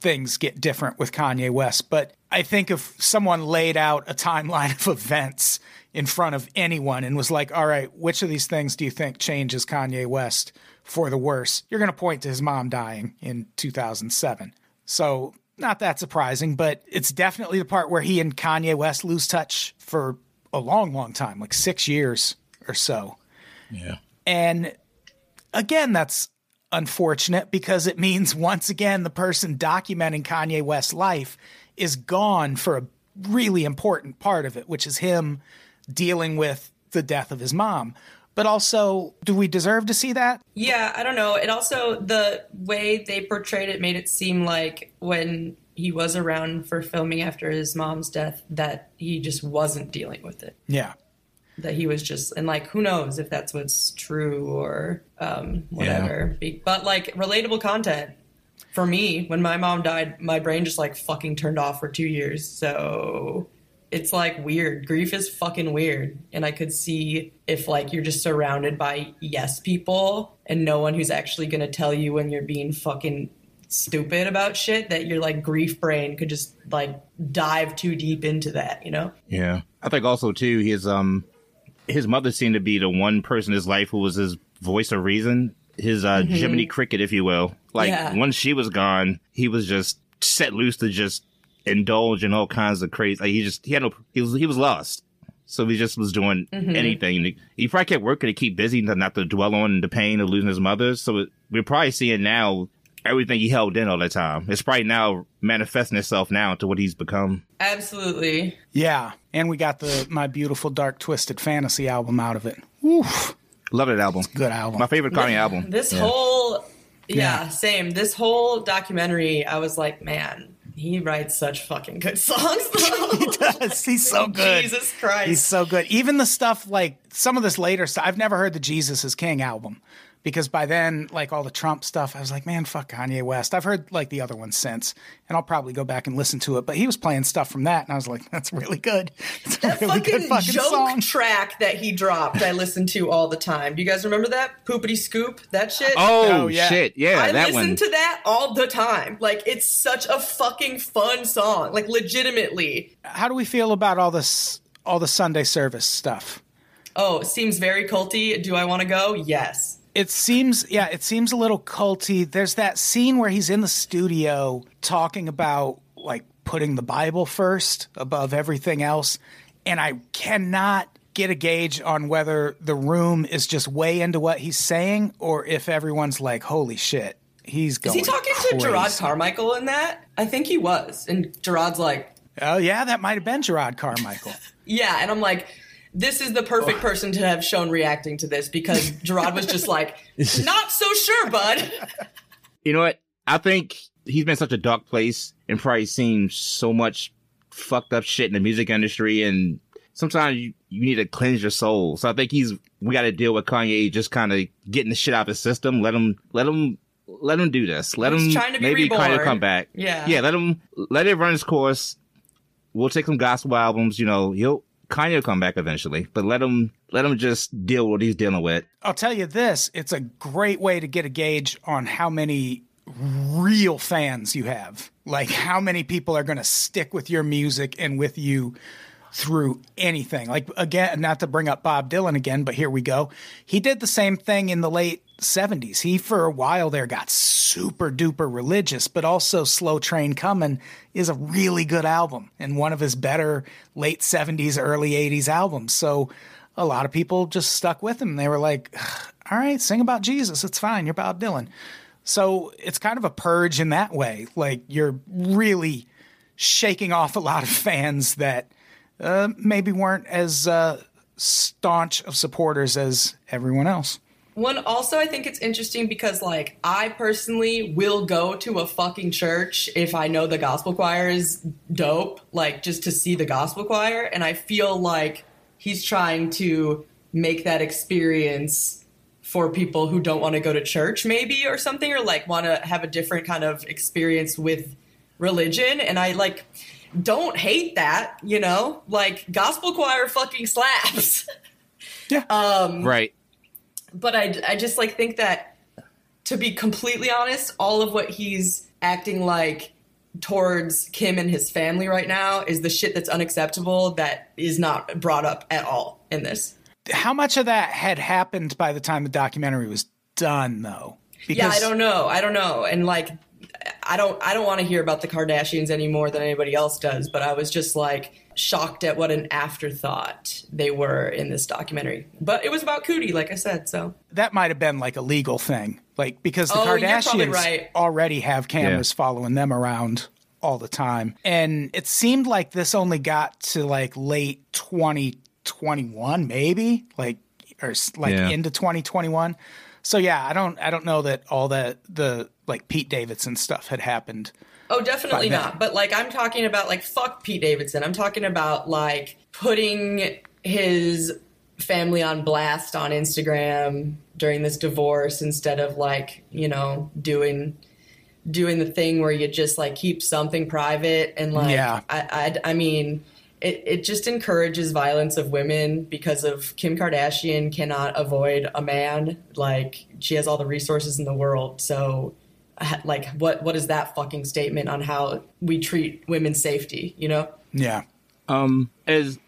things get different with Kanye West, but I think if someone laid out a timeline of events in front of anyone and was like, "All right, which of these things do you think changes Kanye West for the worse?" You're going to point to his mom dying in 2007. So, not that surprising, but it's definitely the part where he and Kanye West lose touch for a long, long time, like six years or so.
Yeah.
And again, that's unfortunate because it means once again the person documenting Kanye West's life is gone for a really important part of it, which is him dealing with the death of his mom. But also, do we deserve to see that?
Yeah, I don't know. It also the way they portrayed it made it seem like when he was around for filming after his mom's death that he just wasn't dealing with it.
Yeah.
That he was just and like who knows if that's what's true or um, whatever. Be- But like relatable content for me when my mom died, my brain just like fucking turned off for two years. So it's like weird. Grief is fucking weird. And I could see if like you're just surrounded by yes people and no one who's actually gonna tell you when you're being fucking stupid about shit that your like grief brain could just like dive too deep into that, you know?
Yeah. I think also too his um his mother seemed to be the one person in his life who was his voice of reason, his uh Jiminy Cricket, if you will. Like
Yeah.
once she was gone, he was just set loose to just indulge in all kinds of crazy. Like he just he had no he was he was lost. So he just was doing anything. He probably kept working to keep busy, not not to dwell on the pain of losing his mother. So it, we're probably seeing now everything he held in all the time. It's probably now manifesting itself now into what he's become.
Absolutely.
Yeah. And we got the My Beautiful Dark Twisted Fantasy album out of it. Oof.
Love that album.
Good album.
My favorite Kanye album.
This
Yeah.
whole yeah,
Yeah.
same. This whole documentary, I was like, man, he writes such fucking good songs. Though.
he does. He's so good.
Jesus Christ.
He's so good. Even the stuff like some of this later stuff. I've never heard the Jesus is King album because by then, like all the Trump stuff, I was like, man, fuck Kanye West. I've heard like the other ones since, and I'll probably go back and listen to it. But he was playing stuff from that, and I was like, that's really good. It's a
that
really
fucking,
good fucking
joke
song.
track that he dropped, I listen to all the time. Do you guys remember that? Poopity Scoop? That shit?
Oh,
Oh, yeah.
shit! Yeah,
I
that
listen
one.
to that all the time. Like, it's such a fucking fun song. Like, legitimately.
How do we feel about all this, all the Sunday service stuff?
Oh, it seems very culty. Do I want to go? Yes.
It seems, yeah, it seems a little culty. There's that scene where he's in the studio talking about like putting the Bible first above everything else. And I cannot get a gauge on whether the room is just way into what he's saying or if everyone's like, holy shit, he's
Is he talking to. Jerrod Carmichael in that? I think he was. And Jerrod's like,
Oh, yeah, that might have been Jerrod Carmichael.
Yeah, and I'm like, this is the perfect oh. person to have shown reacting to this because Jerrod was just like, not so sure, bud.
You know what? I think he's been such a dark place and probably seen so much fucked up shit in the music industry, and sometimes you, you need to cleanse your soul. So I think he's we got to deal with Kanye just kind of getting the shit out of his system. Let him, let him. Let him do this. Let
He's
him
trying to
maybe kind of come back.
Yeah.
yeah. Let him let it run its course. We'll take some gospel albums. You know, he'll Kanye will come back eventually, but let him let him just deal with what he's dealing with.
I'll tell you this it's a great way to get a gauge on how many real fans you have. Like, how many people are going to stick with your music and with you through anything. Like, again, not to bring up Bob Dylan again, but here we go. He did the same thing in the late 70s. He, for a while there, got super duper religious, but also Slow Train Coming is a really good album and one of his better late 70s, early 80s albums. So a lot of people just stuck with him. They were like, all right, sing about Jesus. It's fine. You're Bob Dylan. So it's kind of a purge in that way. Like you're really shaking off a lot of fans that uh, maybe weren't as uh, staunch of supporters as everyone else.
One also, I think it's interesting because, like, I personally will go to a fucking church if I know the gospel choir is dope, like, just to see the gospel choir. And I feel like he's trying to make that experience for people who don't want to go to church, maybe, or something, or like want to have a different kind of experience with religion. And I, like, don't hate that, you know? Like, gospel choir fucking slaps.
Yeah.
Um,
Right.
But I, I just like think that to be completely honest all of what he's acting like towards kim and his family right now is the shit that's unacceptable that is not brought up at all in this.
How much of that had happened by the time the documentary was done, though?
yeah i don't know. I don't know. And like i don't i don't want to hear about the kardashians any more than anybody else does but i was just like shocked at what an afterthought they were in this documentary but it was about Coodie like i said so
that might have been like a legal thing, like because the
Oh,
Kardashians
right.
already have cameras following them around all the time, and it seemed like this only got to like late 2021, maybe like or like
Yeah.
into 2021. So yeah, I don't I don't know that all that the like Pete Davidson stuff had happened.
Oh, definitely not. But like, I'm talking about like fuck Pete Davidson. I'm talking about like putting his family on blast on Instagram during this divorce instead of like you know doing doing the thing where you just like keep something private and like
Yeah.
I, I I mean it, it just encourages violence of women because of Kim Kardashian cannot avoid a man like she has all the resources in the world so like what what is that fucking statement on how we treat women's safety you know
Yeah.
Um, as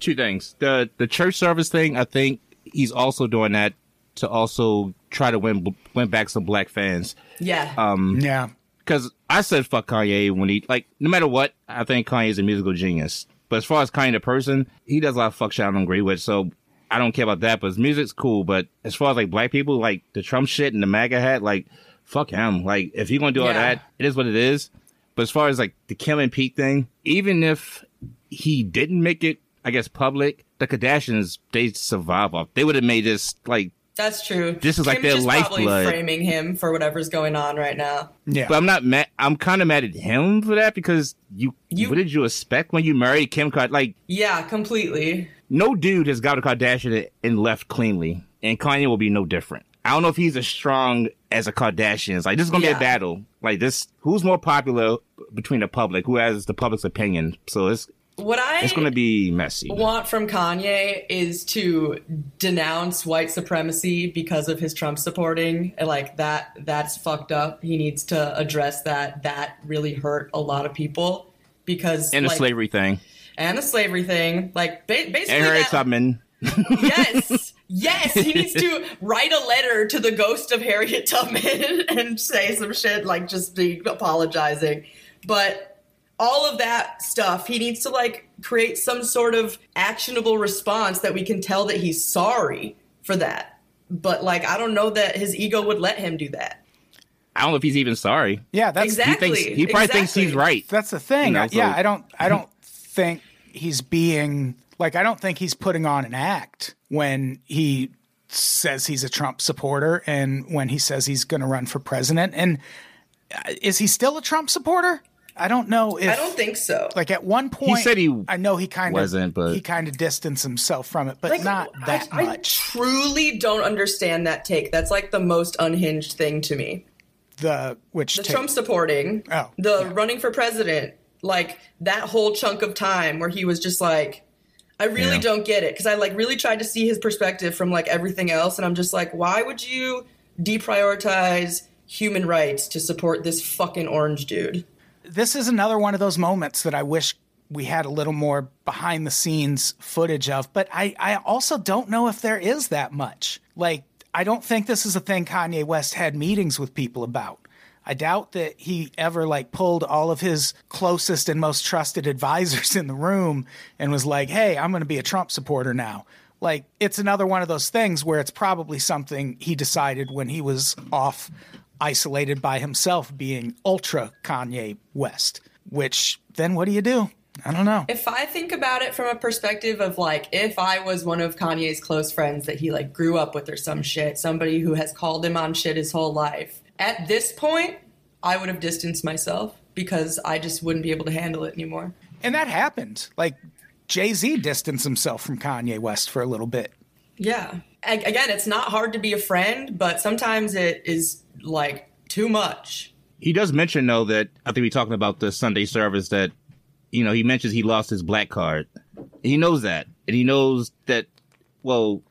two things. The the church service thing, I think he's also doing that to also try to win win back some black fans.
yeah
Um,
Yeah.
because I said fuck Kanye when he like no matter what, I think Kanye's a musical genius. But as far as Kanye the person, he does a lot of fuck shit I don't agree with. So I don't care about that. But his music's cool. But as far as like black people, like the Trump shit and the MAGA hat, like fuck him. Like if you're gonna do all
Yeah.
that, it is what it is. But as far as like the Kim and Pete thing, even if he didn't make it, I guess public, the Kardashians they survive off. They would have made this like
that's true
This is like
Kim's
their
just probably
lifeblood.
framing him for whatever's going on right now
Yeah.
But I'm not mad. I'm kind of mad at him for that because you,
You-
What did you expect when you married Kim Kardashian? Like,
yeah completely
no dude has got a Kardashian and left cleanly, and Kanye will be no different. I don't know if he's as strong as a Kardashian. It's like this is gonna be a battle. Like this, who's more popular between the public? Who has the public's opinion? So it's
what I
it's gonna be messy.
want from Kanye is to denounce white supremacy because of his Trump supporting. Like that that's fucked up. He needs to address that. That really hurt a lot of people because
And the slavery thing,
and the slavery thing. Like ba- basically
and Harriet
that-
Tubman.
yes. Yes, he needs to write a letter to the ghost of Harriet Tubman and say some shit like just be apologizing. But all of that stuff, he needs to like create some sort of actionable response that we can tell that he's sorry for that. But like I don't know that his ego would let him do that.
I don't know if he's even sorry.
yeah. That's
Exactly.
He thinks he probably thinks he's right.
That's the thing.
You know,
yeah,
so-
I don't I don't think he's being like I don't think he's putting on an act when he says he's a Trump supporter and when he says he's going to run for president and uh, is he still a Trump supporter? I don't know if
I don't think so.
like at one point he
said he
I know he kind of
wasn't, but-
he kind of distanced himself from it, but
Like,
not that
I, I
much.
truly don't understand that take. That's like the most unhinged thing to me.
the which
the
take-
Trump supporting,
Oh,
the running for president, like that whole chunk of time where he was just like, I really
Yeah.
don't get it because I like really tried to see his perspective from like everything else, and I'm just like, why would you deprioritize human rights to support this fucking orange dude?
this is another one of those moments that I wish we had a little more behind the scenes footage of, but I, I also don't know if there is that much. Like, I don't think this is a thing Kanye West had meetings with people about. I doubt that he ever like pulled all of his closest and most trusted advisors in the room and was like, "Hey, I'm going to be a Trump supporter now." Like it's another one of those things where it's probably something he decided when he was off isolated by himself being ultra Kanye West, which then what do you do? I don't know.
If I think about it from a perspective of like, if I was one of Kanye's close friends that he like grew up with or some shit, somebody who has called him on shit his whole life, at this point, I would have distanced myself because I just wouldn't be able to handle it anymore.
And that happened. Like Jay Z distanced himself from Kanye West for a little bit.
Yeah. A- again, it's not hard to be a friend, but sometimes it is like too much.
He does mention though that I think we're talking about the Sunday service that you know he mentions he lost his black card. He knows that, and he knows that. Well,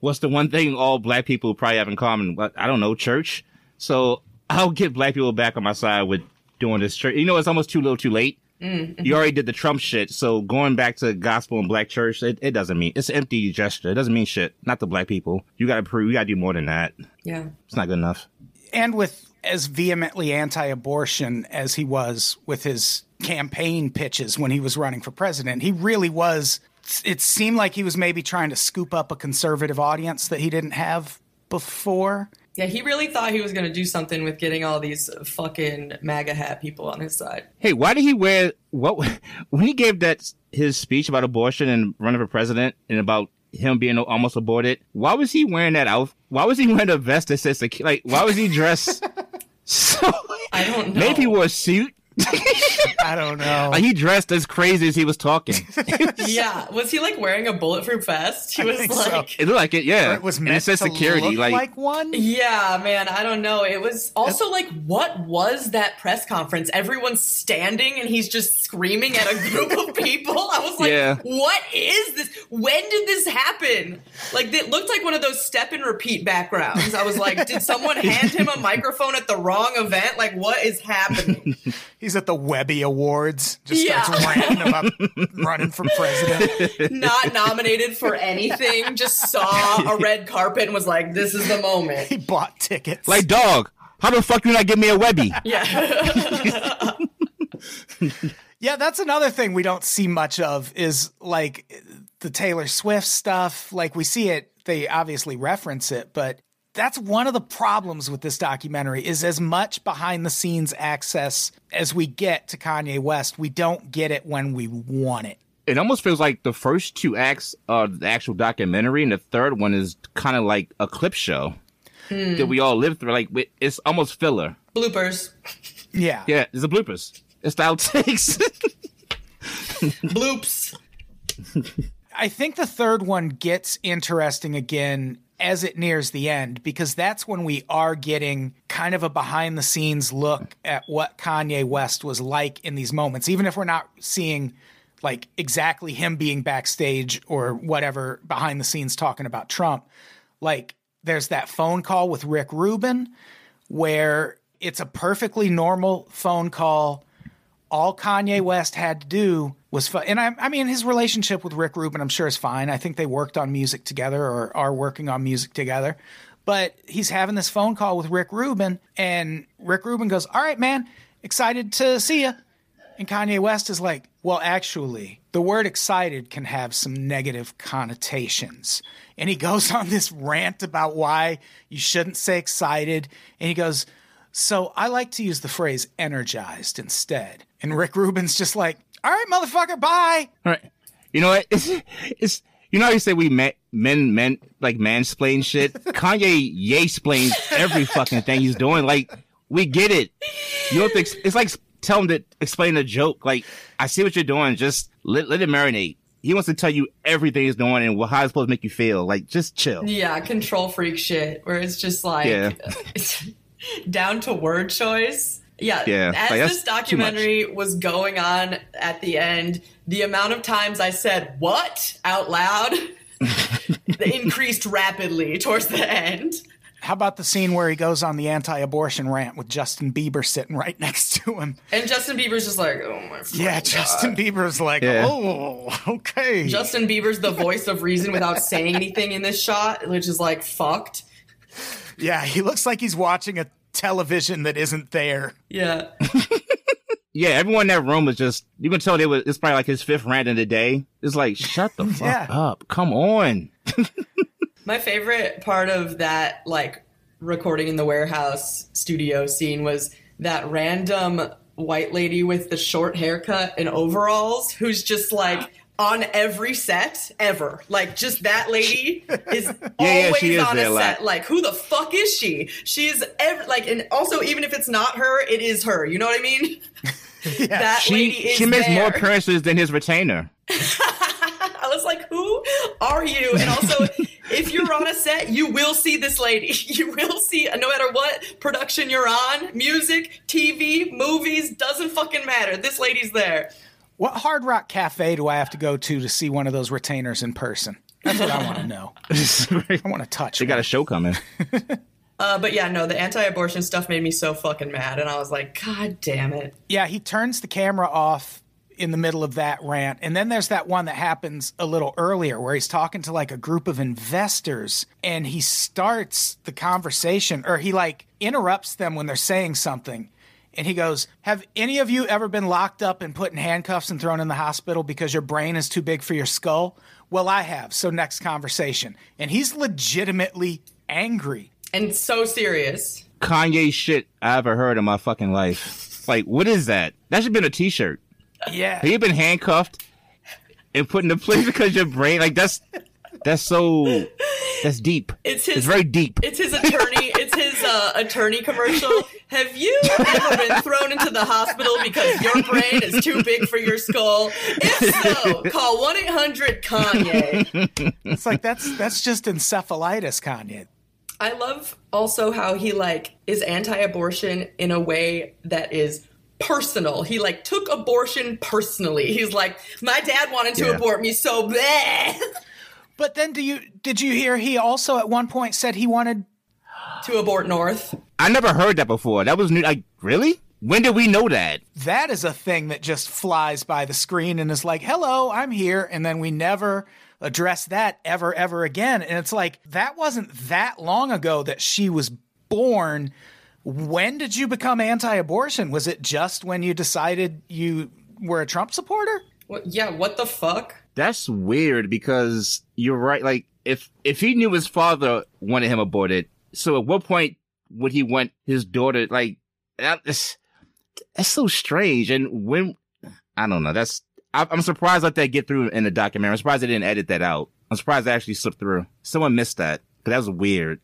what's the one thing all black people probably have in common? What I don't know, church. So I'll get black people back on my side with doing this church. You know, it's almost too little, too late. Mm-hmm. You already did the Trump shit, so going back to gospel and black church, it, it doesn't mean it's an empty gesture. It doesn't mean shit. Not the black people. You gotta prove. You gotta do more than that.
Yeah,
it's not good enough.
And with as vehemently anti-abortion as he was with his campaign pitches when he was running for president, he really was. It seemed like he was maybe trying to scoop up a conservative audience that he didn't have before.
Yeah, he really thought he was going to do something with getting all these fucking MAGA hat people on his side.
Hey, why did he wear what when he gave that his speech about abortion and running for president and about him being almost aborted? Why was he wearing that out? Why was he wearing a vest that says like? Why was he dressed? so
I don't know.
Maybe he wore a suit
I don't know.
he dressed as crazy as he was talking.
yeah, was he like wearing a bulletproof vest? He
I
was
think
like,
so.
It looked like it, yeah.
Or it was
And
meant
it says
to
security,
look
like,
like one.
yeah, man, I don't know. It was also like, what was that press conference? Everyone's standing and he's just screaming at a group of people. I was like,
Yeah.
what is this? When did this happen? Like, it looked like one of those step and repeat backgrounds. I was like, did someone hand him a microphone at the wrong event? Like, what is happening?
He's at the Webby Awards, just
Yeah.
starts ranting about running for president.
Not nominated for anything, just saw a red carpet and was like, this is the moment.
He bought tickets.
like, dog, how the fuck do you not give me a Webby?
Yeah.
Yeah, that's another thing we don't see much of is like the Taylor Swift stuff. Like we see it, they obviously reference it, but that's one of the problems with this documentary is as much behind the scenes access as we get to Kanye West, we don't get it when we want it.
It almost feels like the first two acts are the actual documentary, and the third one is kind of like a clip show hmm. that we all live through. Like, it's almost filler.
Bloopers.
Yeah.
Yeah, it's the bloopers. It's the outtakes.
Bloops.
I think the third one gets interesting again as it nears the end because that's when we are getting kind of a behind the scenes look at what Kanye West was like in these moments, even if we're not seeing like exactly him being backstage or whatever behind the scenes talking about Trump. Like there's that phone call with Rick Rubin where it's a perfectly normal phone call all Kanye West had to do was, fu- and I, I mean, his relationship with Rick Rubin, I'm sure is fine. I think they worked on music together or are working on music together. But he's having this phone call with Rick Rubin, and Rick Rubin goes, "All right, man, excited to see you." And Kanye West is like, "Well, actually, the word excited can have some negative connotations." And he goes on this rant about why you shouldn't say excited, and he goes. So I like to use the phrase energized instead. And Rick Rubin's just like, all right, motherfucker, bye.
All right. You know what? It's, it's you know how you say we men men men like mansplain shit. Kanye yay explains every fucking thing he's doing. Like we get it. You don't think it's like tell him to explain a joke. Like I see what you're doing. Just let let it marinate. He wants to tell you everything he's doing and how it's supposed to make you feel. Like just chill.
Yeah, control freak shit, where it's just like
Yeah.
down to word choice. Yeah,
Yeah,
as
like,
this documentary was going on at the end, the amount of times I said "what" out loud increased rapidly towards the end.
How about the scene where he goes on the anti abortion rant with Justin Bieber sitting right next to him?
And Justin Bieber's just like, "Oh my." fucking
Yeah,
God."
Justin Bieber's like,
Yeah.
oh, okay.
Justin Bieber's the voice of reason without saying anything in this shot, which is like fucked.
Yeah, he looks like he's watching a television that isn't there.
Yeah.
Yeah, everyone in that room was just, you can tell they was, it's probably like his fifth rant in the day. It's like, shut the fuck
Yeah.
up. Come on.
My favorite part of that, like, recording in the warehouse studio scene was that random white lady with the short haircut and overalls who's just like on every set ever. Like, just that lady is
yeah,
always
she is
on
there
a
a lot.
set. Like, who the fuck is she? She's ever, like, and also, even if it's not her, it is her. You know what I mean? That lady
She,
is
she makes more appearances than his retainer.
I was like, who are you? And also, if you're on a set, you will see this lady. You will see, no matter what production you're on, music, TV, movies, doesn't fucking matter. This lady's there.
What Hard Rock Cafe do I have to go to to see one of those retainers in person? That's what I want to know. I want to touch.
They got a show coming.
Uh, but yeah, no, the anti-abortion stuff made me so fucking mad, and I was like, God damn it.
Yeah, he turns the camera off in the middle of that rant. And then there's that one that happens a little earlier where he's talking to like a group of investors and he starts the conversation or he like interrupts them when they're saying something. And he goes, Have any of you ever been locked up and put in handcuffs and thrown in the hospital because your brain is too big for your skull? Well, I have. So, next conversation. And he's legitimately angry.
And so serious.
Kanye shit I ever heard in my fucking life. Like, what is that? That should have been a t-shirt.
Yeah.
Have you been handcuffed and put in a place because your brain, like, that's, that's so, that's deep.
It's his
It's very deep.
It's his attorney. it's his uh, attorney commercial. Have you ever been thrown into the hospital because your brain is too big for your skull? If so, call one eight hundred Kanye.
It's like, that's, that's just encephalitis, Kanye.
I love also how he like is anti-abortion in a way that is personal. He like took abortion personally. He's like, my dad wanted to
Yeah.
abort me so bad
But then do you did you hear he also at one point said he wanted
to abort North.
I never heard that before. That was new. Like, really? When did we know that?
that is a thing that just flies by the screen and is like, "Hello, I'm here," and then we never address that ever ever again. And it's like that wasn't that long ago that she was born. When did you become anti-abortion? Was it just when you decided you were a Trump supporter?
What, yeah, what the fuck?
That's weird because you're right. Like, if if he knew his father wanted him aborted, so at what point would he want his daughter? Like, that's that's so strange. And when I don't know, that's I, I'm surprised let that get through in the documentary. I'm surprised they didn't edit that out. I'm surprised it actually slipped through. Someone missed that. 'Cause that was weird.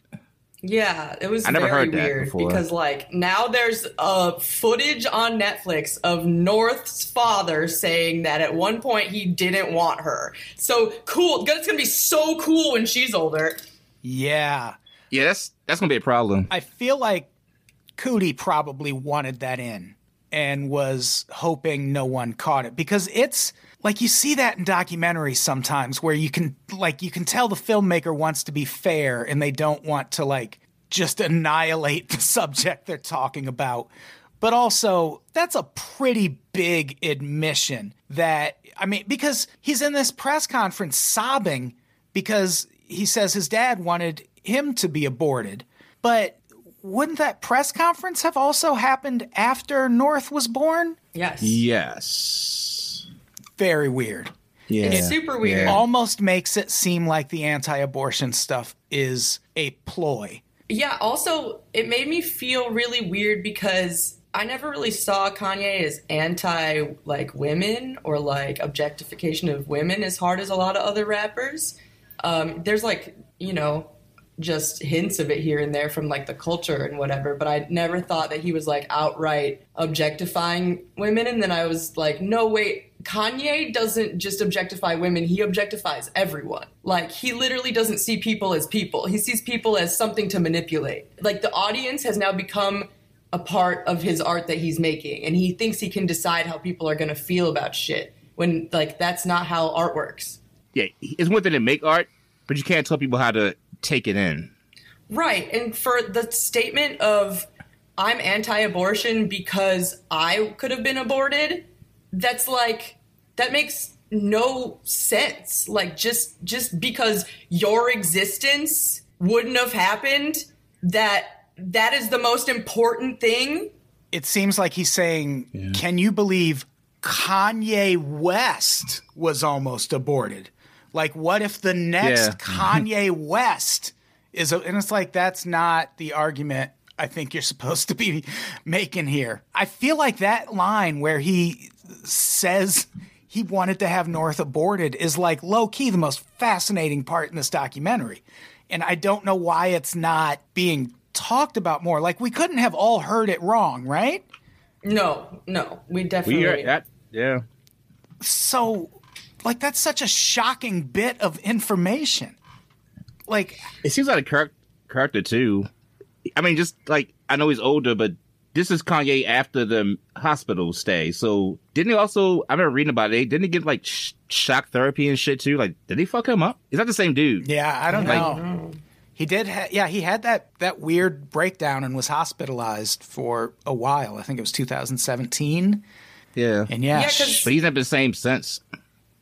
Yeah, it was
I never
very
heard that
weird
before.
because like now there's uh footage on Netflix of North's father saying that at one point he didn't want her. So cool. It's gonna be so cool when she's older.
Yeah.
Yeah, that's that's gonna be a problem.
I feel like Coodie probably wanted that in and was hoping no one caught it because it's like you see that in documentaries sometimes where you can like you can tell the filmmaker wants to be fair and they don't want to like just annihilate the subject they're talking about. But also, that's a pretty big admission that I mean because he's in this press conference sobbing because he says his dad wanted him to be aborted. But wouldn't that press conference have also happened after North was born?
Yes.
Yes.
Very weird.
Yeah.
It's super weird.
Yeah.
Almost makes it seem like the anti abortion stuff is a ploy.
Yeah, also it made me feel really weird because I never really saw Kanye as anti like women or like objectification of women as hard as a lot of other rappers. Um, there's like, you know, just hints of it here and there from like the culture and whatever, but I never thought that he was like outright objectifying women. And then I was like, no, wait, Kanye doesn't just objectify women, he objectifies everyone. Like, he literally doesn't see people as people, he sees people as something to manipulate. Like, the audience has now become a part of his art that he's making, and he thinks he can decide how people are gonna feel about shit when, like, that's not how art works.
Yeah, it's one thing to make art, but you can't tell people how to take it in.
Right. And for the statement of I'm anti-abortion because I could have been aborted, that's like that makes no sense. Like just just because your existence wouldn't have happened that that is the most important thing.
It seems like he's saying, "Can you believe Kanye West was almost aborted? Like, what if the next
Yeah. Mm-hmm.
Kanye West is?" A, and it's like that's not the argument. I think you're supposed to be making here. I feel like that line where he says he wanted to have North aborted is like low key the most fascinating part in this documentary. And I don't know why it's not being talked about more. Like we couldn't have all heard it wrong, right?
No, no, we
We
definitely.
are that. Yeah.
So like that's such a shocking bit of information. Like
It seems like a char- character too. I mean, just like I know he's older, but this is Kanye after the hospital stay. So didn't he also? I remember reading about it. Didn't he get like sh- shock therapy and shit too? Like, did he fuck him up? Is that the same dude?
Yeah, I don't
Like-
know. He did. Ha- yeah, he had that that weird breakdown and was hospitalized for a while. I think it was 2017.
Yeah.
And yeah,
Yeah, 'cause-
sh-
But he's not been the same since.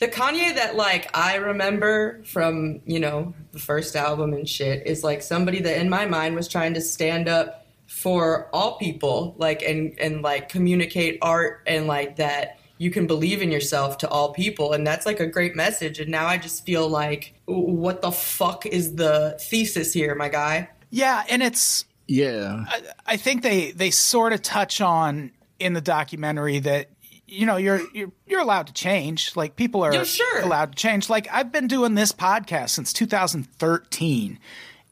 The Kanye that like I remember from you know the first album and shit is like somebody that in my mind was trying to stand up for all people, like and and like communicate art and like that you can believe in yourself to all people, and that's like a great message. And now I just feel like, what the fuck is the thesis here, my guy?
yeah, and it's
Yeah.
I think they they sort of touch on in the documentary that you know you're you're you're allowed to change. Like people are
Yeah, sure.
allowed to change. Like I've been doing this podcast since 2013,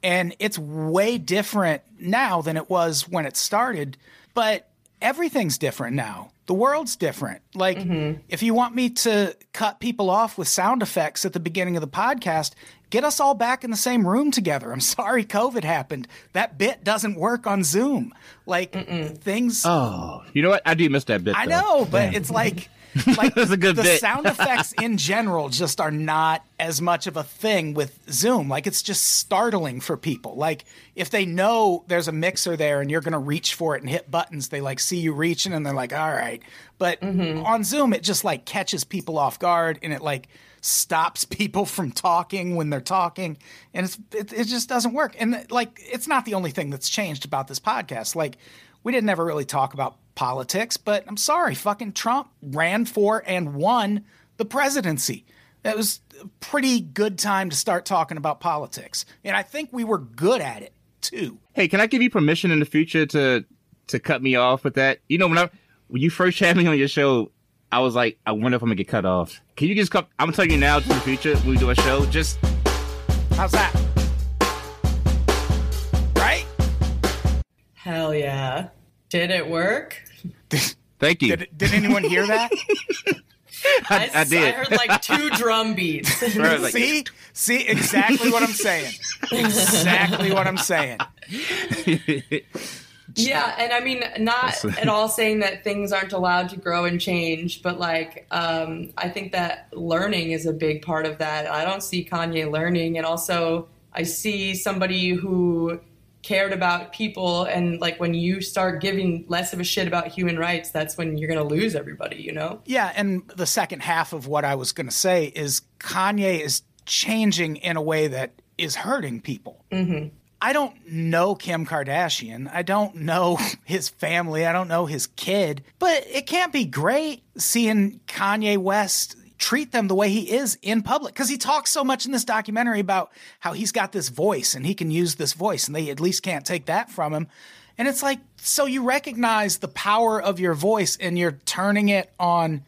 and it's way different now than it was when it started. But everything's different now. The world's different. Like mm-hmm. if you want me to cut people off with sound effects at the beginning of the podcast, get us all back in the same room together. I'm sorry COVID happened. That bit doesn't work on Zoom. Like things
Oh, you know what? I do miss that bit.
I
though.
know, but it's like like
That's a good
the
bit.
sound effects in general just are not as much of a thing with Zoom. Like it's just startling for people. Like if they know there's a mixer there and you're going to reach for it and hit buttons, they like see you reaching and they're like, "All right." But mm-hmm. on Zoom it just like catches people off guard and it like stops people from talking when they're talking and it's it, it just doesn't work. And like it's not the only thing that's changed about this podcast. Like we didn't ever really talk about politics, but I'm sorry, fucking Trump ran for and won the presidency. That was a pretty good time to start talking about politics. And I think we were good at it too.
Hey, can I give you permission in the future to to cut me off with that? You know, when I when you first had me on your show, I was like, I wonder if I'm gonna get cut off. Can you just come? I'm telling you now to the future when we do a show. Just
How's that? Right?
Hell yeah! Did it work?
thank you.
Did, did anyone hear that?
I, I
s-
did.
I heard like two drum beats.
I was like,
see? See exactly what I'm saying. Exactly what I'm saying.
Yeah, and I mean, not at all saying that things aren't allowed to grow and change, but like, um, I think that learning is a big part of that. I don't see Kanye learning, and also I see somebody who cared about people, and like when you start giving less of a shit about human rights, that's when you're gonna lose everybody, you know?
Yeah, and the second half of what I was going to say is Kanye is changing in a way that is hurting people. Mm-hmm. I don't know Kim Kardashian. I don't know his family. I don't know his kid. But it can't be great seeing Kanye West treat them the way he is in public because he talks so much in this documentary about how he's got this voice and he can use this voice and they at least can't take that from him. And it's like, so you recognize the power of your voice and you're turning it on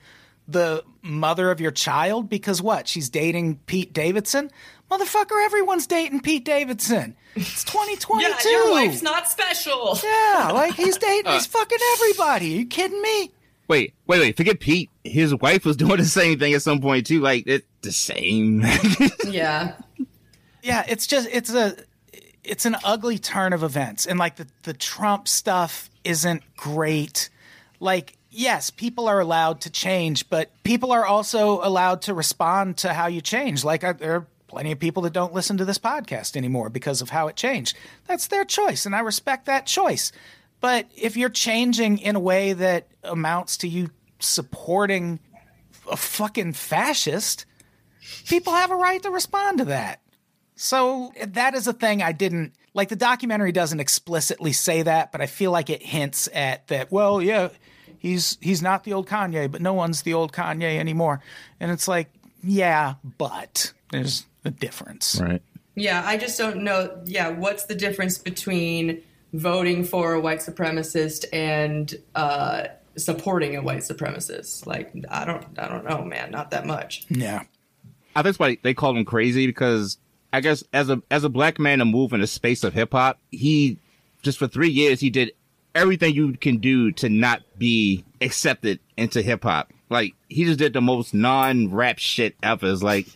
the mother of your child because what? She's dating Pete Davidson? Motherfucker, everyone's dating Pete Davidson. It's 2022.
Yeah, your wife's not special.
Yeah, like he's dating, he's uh. fucking everybody. Are you kidding me?
wait, wait, wait. Forget Pete. His wife was doing the same thing at some point too. Like it's the same.
Yeah.
Yeah, it's just it's a it's an ugly turn of events. And like the the Trump stuff isn't great. Like yes, people are allowed to change, but people are also allowed to respond to how you change. Like I, there are plenty of people that don't listen to this podcast anymore because of how it changed. That's their choice and I respect that choice. But if you're changing in a way that amounts to you supporting a fucking fascist, people have a right to respond to that. So that is a thing I didn't like the documentary doesn't explicitly say that, but I feel like it hints at that. Well, yeah, he's he's not the old Kanye, but no one's the old Kanye anymore. And it's like, yeah, but there's a difference.
Right.
Yeah, I just don't know. Yeah, what's the difference between voting for a white supremacist and uh, supporting a white supremacist? Like, I don't, I don't know, man. Not that much.
Yeah.
I think that's why they call him crazy because I guess as a as a black man to move in the space of hip hop, he just for three years he did everything you can do to not be accepted into hip hop. Like he just did the most non rap shit ever. It's like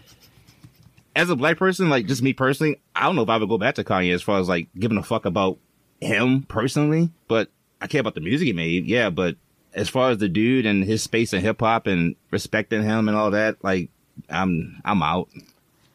as a black person, like just me personally, I don't know if I would go back to Kanye as far as like giving a fuck about him personally, but I care about the music he made. Yeah, but as far as the dude and his space in hip hop and respecting him and all that, like I'm I'm out.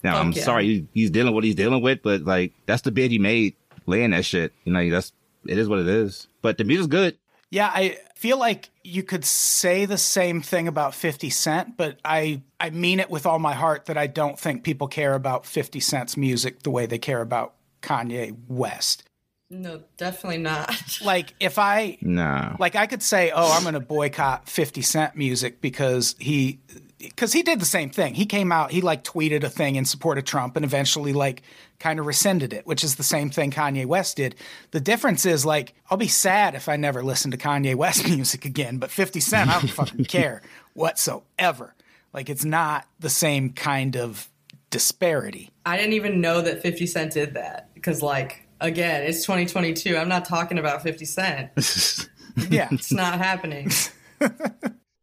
Now I'm
yeah.
sorry he's dealing with what he's dealing with, but like that's the bid he made laying that shit. You know, that's it is what it is. But the music's good.
Yeah, I feel like you could say the same thing about 50 Cent, but I I mean it with all my heart that I don't think people care about 50 Cent's music the way they care about Kanye West.
No, definitely not.
Like if I
Nah.
like I could say, "Oh, I'm going to boycott 50 Cent music because he because he did the same thing. He came out, he like tweeted a thing in support of Trump and eventually like kind of rescinded it, which is the same thing Kanye West did. The difference is like I'll be sad if I never listen to Kanye West music again, but 50 Cent I don't fucking care whatsoever. Like it's not the same kind of disparity.
I didn't even know that 50 Cent did that because, like, again, it's 2022. I'm not talking about 50 Cent.
Yeah.
It's not happening.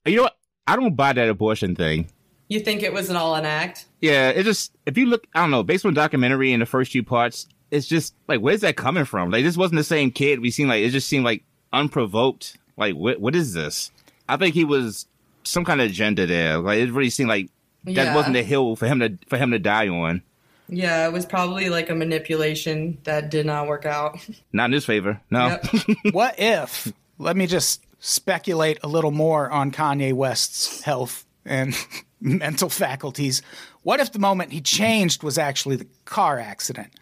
You know what? I don't buy that abortion thing.
You think it was an all an act?
Yeah, it just if you look, I don't know, based on the documentary in the first few parts, it's just like where's that coming from? Like this wasn't the same kid we seen. Like it just seemed like unprovoked. Like what what is this? I think he was some kind of agenda there. Like it really seemed like that
Yeah.
wasn't the hill for him to for him to die on.
Yeah, it was probably like a manipulation that did not work out.
Not in his favor. No.
Yep.
what if let me just speculate a little more on Kanye West's health and mental faculties. What if the moment he changed was actually the car accident?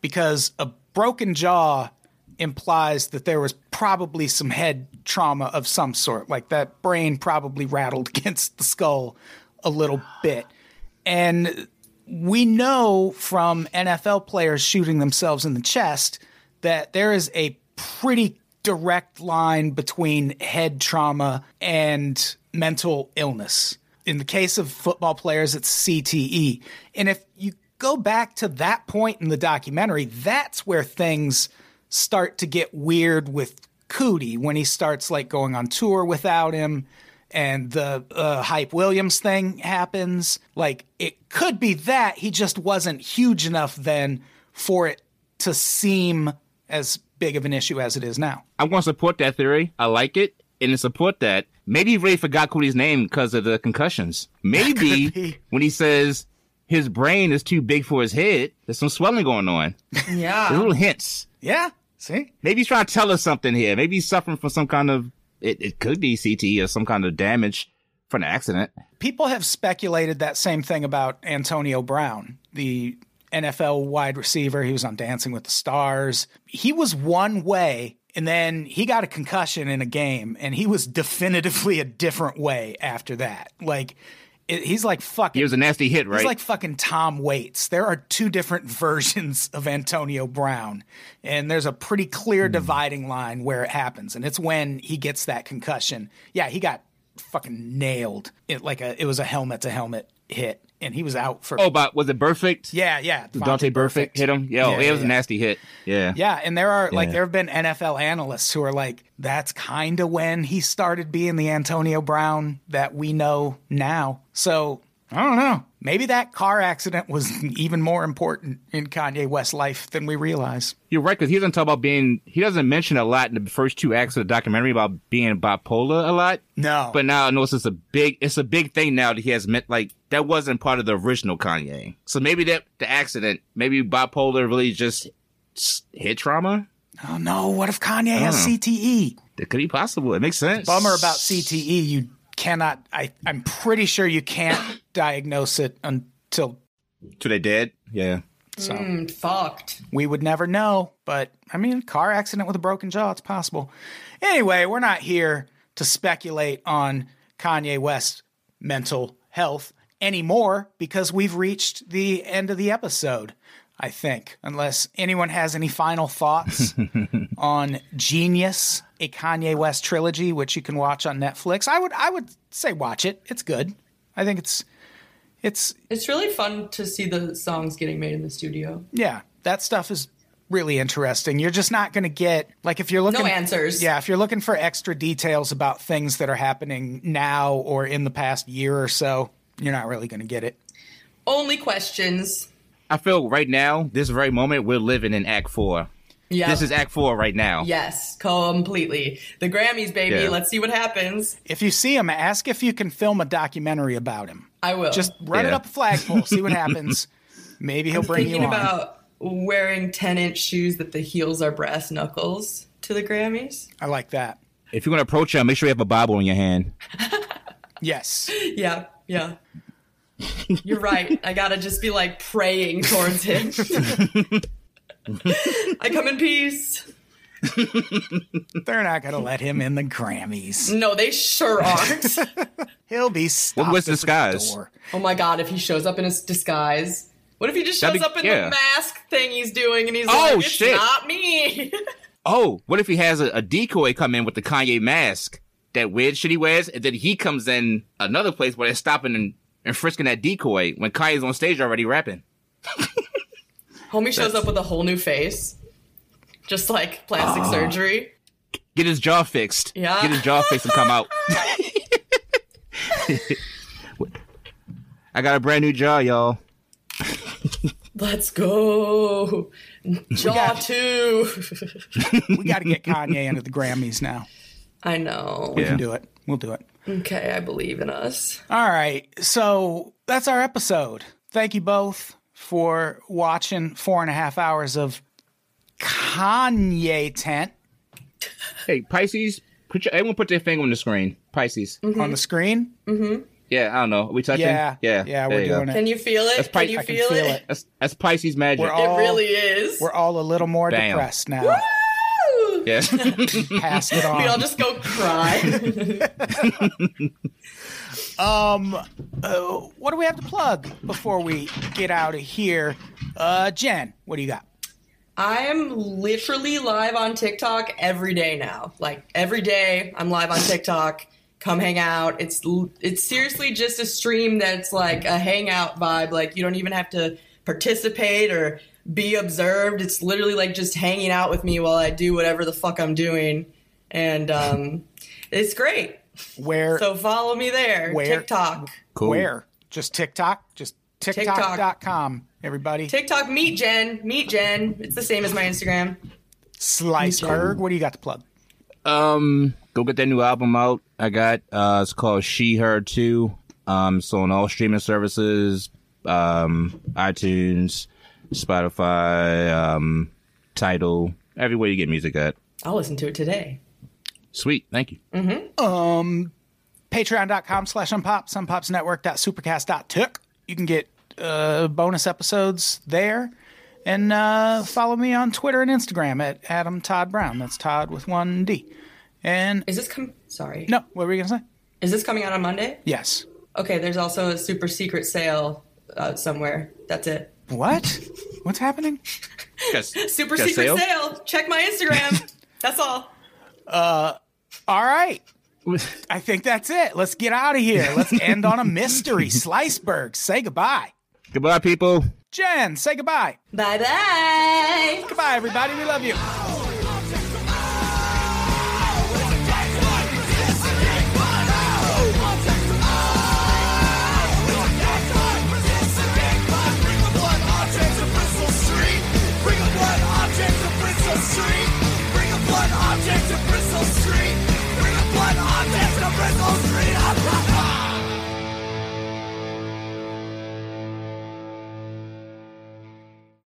Because a broken jaw implies that there was probably some head trauma of some sort, like that brain probably rattled against the skull a little bit. And we know from NFL players shooting themselves in the chest that there is a pretty direct line between head trauma and mental illness. In the case of football players, it's CTE. And if you go back to that point in the documentary, that's where things start to get weird with Coodie when he starts like going on tour without him and the uh, Hype Williams thing happens. Like it could be that he just wasn't huge enough then for it to seem as big of an issue as it is now.
I'm going to support that theory. I like it. And to support that, maybe he really forgot Cody's name because of the concussions. Maybe when he says his brain is too big for his head, there's some swelling going on. There's
yeah.
little hints.
Yeah. See?
Maybe he's trying to tell us something here. Maybe he's suffering from some kind of, it, it could be CTE or some kind of damage from an accident.
People have speculated that same thing about Antonio Brown, the NFL wide receiver. He was on Dancing with the Stars. He was one way, and then he got a concussion in a game, and he was definitively a different way after that. Like, it, he's like fucking.
He was a nasty hit, right?
He's like fucking Tom Waits. There are two different versions of Antonio Brown, and there's a pretty clear hmm. dividing line where it happens, and it's when he gets that concussion. Yeah, he got fucking nailed. It like a it was a helmet to helmet hit, and he was out for.
oh, but was it Burfict?
yeah, yeah.
Vontaze Burfict hit him? Yo,
Yeah,
it was
yeah.
a nasty hit. Yeah.
Yeah, and there are like there have been NFL analysts who are like, that's kind of when he started being the Antonio Brown that we know now. So I don't know. Maybe that car accident was even more important in Kanye West's life than we realize.
You're right, because he doesn't talk about being, he doesn't mention a lot in the first two acts of the documentary about being bipolar a lot.
No,
But now I know it's a big, it's a big thing now that he has met, like, that wasn't part of the original Kanye. So maybe that, the accident, maybe bipolar really just head trauma?
oh no. What if Kanye has. CTE?
That could be possible. It makes sense.
Bummer about CTE. You cannot. I I'm pretty sure you can't diagnose it until
To they dead? Yeah.
So
Mm, fucked.
we would never know. But I mean, car accident with a broken jaw, it's possible. Anyway, we're not here to speculate on Kanye West's mental health anymore because we've reached the end of the episode. I think, unless anyone has any final thoughts on Genius, a Kanye West trilogy, which you can watch on Netflix. I would, I would say watch it. It's good. I think it's, it's
It's really fun to see the songs getting made in the studio.
yeah, that stuff is really interesting. You're just not going to get like if you're looking
No answers.
Yeah, if you're looking for extra details about things that are happening now or in the past year or so, you're not really going to get it.
Only questions.
I feel right now, this very moment, we're living in Act Four.
Yeah.
This is Act Four right now.
Yes, completely. The Grammys, baby.
Yeah.
Let's see what happens.
If you see him, ask if you can film a documentary about him.
I will.
Just run it up a flagpole, see what happens. Maybe he'll bring you on
thinking
on.
about wearing 10 inch shoes that the heels are brass knuckles to the Grammys.
I like that.
If you're gonna approach him, make sure you have a Bible in your hand.
Yes.
Yeah, yeah. You're right. I gotta just be like praying towards him. I come in peace.
They're not going to let him in the Grammys.
No, they sure aren't.
He'll be stopped what
was
at the
disguise?
door.
oh my god, if he shows up in his disguise. What if he just shows
be-
up in
yeah.
the mask thing he's doing and he's
Oh,
like, it's
shit.
not me?
Oh, what if he has a, a decoy come in with the Kanye mask, that weird shit he wears, and then he comes in another place where they're stopping and, and frisking that decoy when Kanye's on stage already rapping.
Homie shows up with a whole new face. Just like plastic
Ah.
surgery.
Get his jaw fixed.
Yeah.
Get his jaw fixed and come out. I got a brand new jaw, y'all.
Let's go. Jaw
got-
2.
We got to get Kanye into the Grammys now.
I know.
We
Yeah.
can do it. We'll do it.
Okay, I believe in us.
All right. So that's our episode. Thank you both for watching four and a half hours of Kanye tent
Hey, Pisces, put your, everyone put their finger on the screen. Pisces. Mm-hmm.
on the screen. Mm-hmm.
Yeah, I don't know. Are we touching?
Yeah.
Yeah.
Yeah, we're
you go.
doing it.
Can you feel it?
That's
Can
pipe-
you
I can
feel,
feel
it?
it.
That's, that's Pisces magic.
We're all-
It really is.
We're all a little more
Bam.
depressed now.
Woo!
Yeah.
Passed it on.
We all just go cry.
Um, uh, what do we have to plug before we get out of here? Uh, Jen, what do you got?
I am literally live on TikTok every day now. Like every day, I'm live on TikTok. Come hang out. It's it's seriously just a stream that's like a hangout vibe. Like you don't even have to participate or be observed. It's literally like just hanging out with me while I do whatever the fuck I'm doing, and um, it's great.
Where?
So follow me there.
Where-
TikTok.
Cool.
Where? Just TikTok? Just TikTok.com, everybody.
TikTok. Meet Jen. Meet Jen. It's the same as my Instagram.
Sliceberg, what do you got to plug?
Um, go get that new album out. I got. Uh, it's called She Her Too. Um, so on all streaming services, um, iTunes, Spotify, um, Tidal, everywhere you get music at.
I'll listen to it today.
Sweet, thank you.
um Patreon.com slash unpop, sunpopsnetwork.supercast.took. You can get uh, bonus episodes there. And uh, follow me on Twitter and Instagram at Adam Todd Brown. That's Todd with one D. And
Is this com? Sorry.
no, what were you going to say?
Is this coming out on Monday?
Yes.
Okay. There's also a super secret sale uh, somewhere. That's it.
What? What's happening?
Yes.
Super
Got a
secret
sale?
sale? Check my Instagram. That's all.
Uh, all right. I think that's it. Let's get out of here. Let's end on a mystery. Sliceberg, say goodbye.
Goodbye, people.
Jen, say goodbye.
Bye bye.
Goodbye, everybody. We love you. To Bristol Street. Bring the blood on dance to Bristol Street.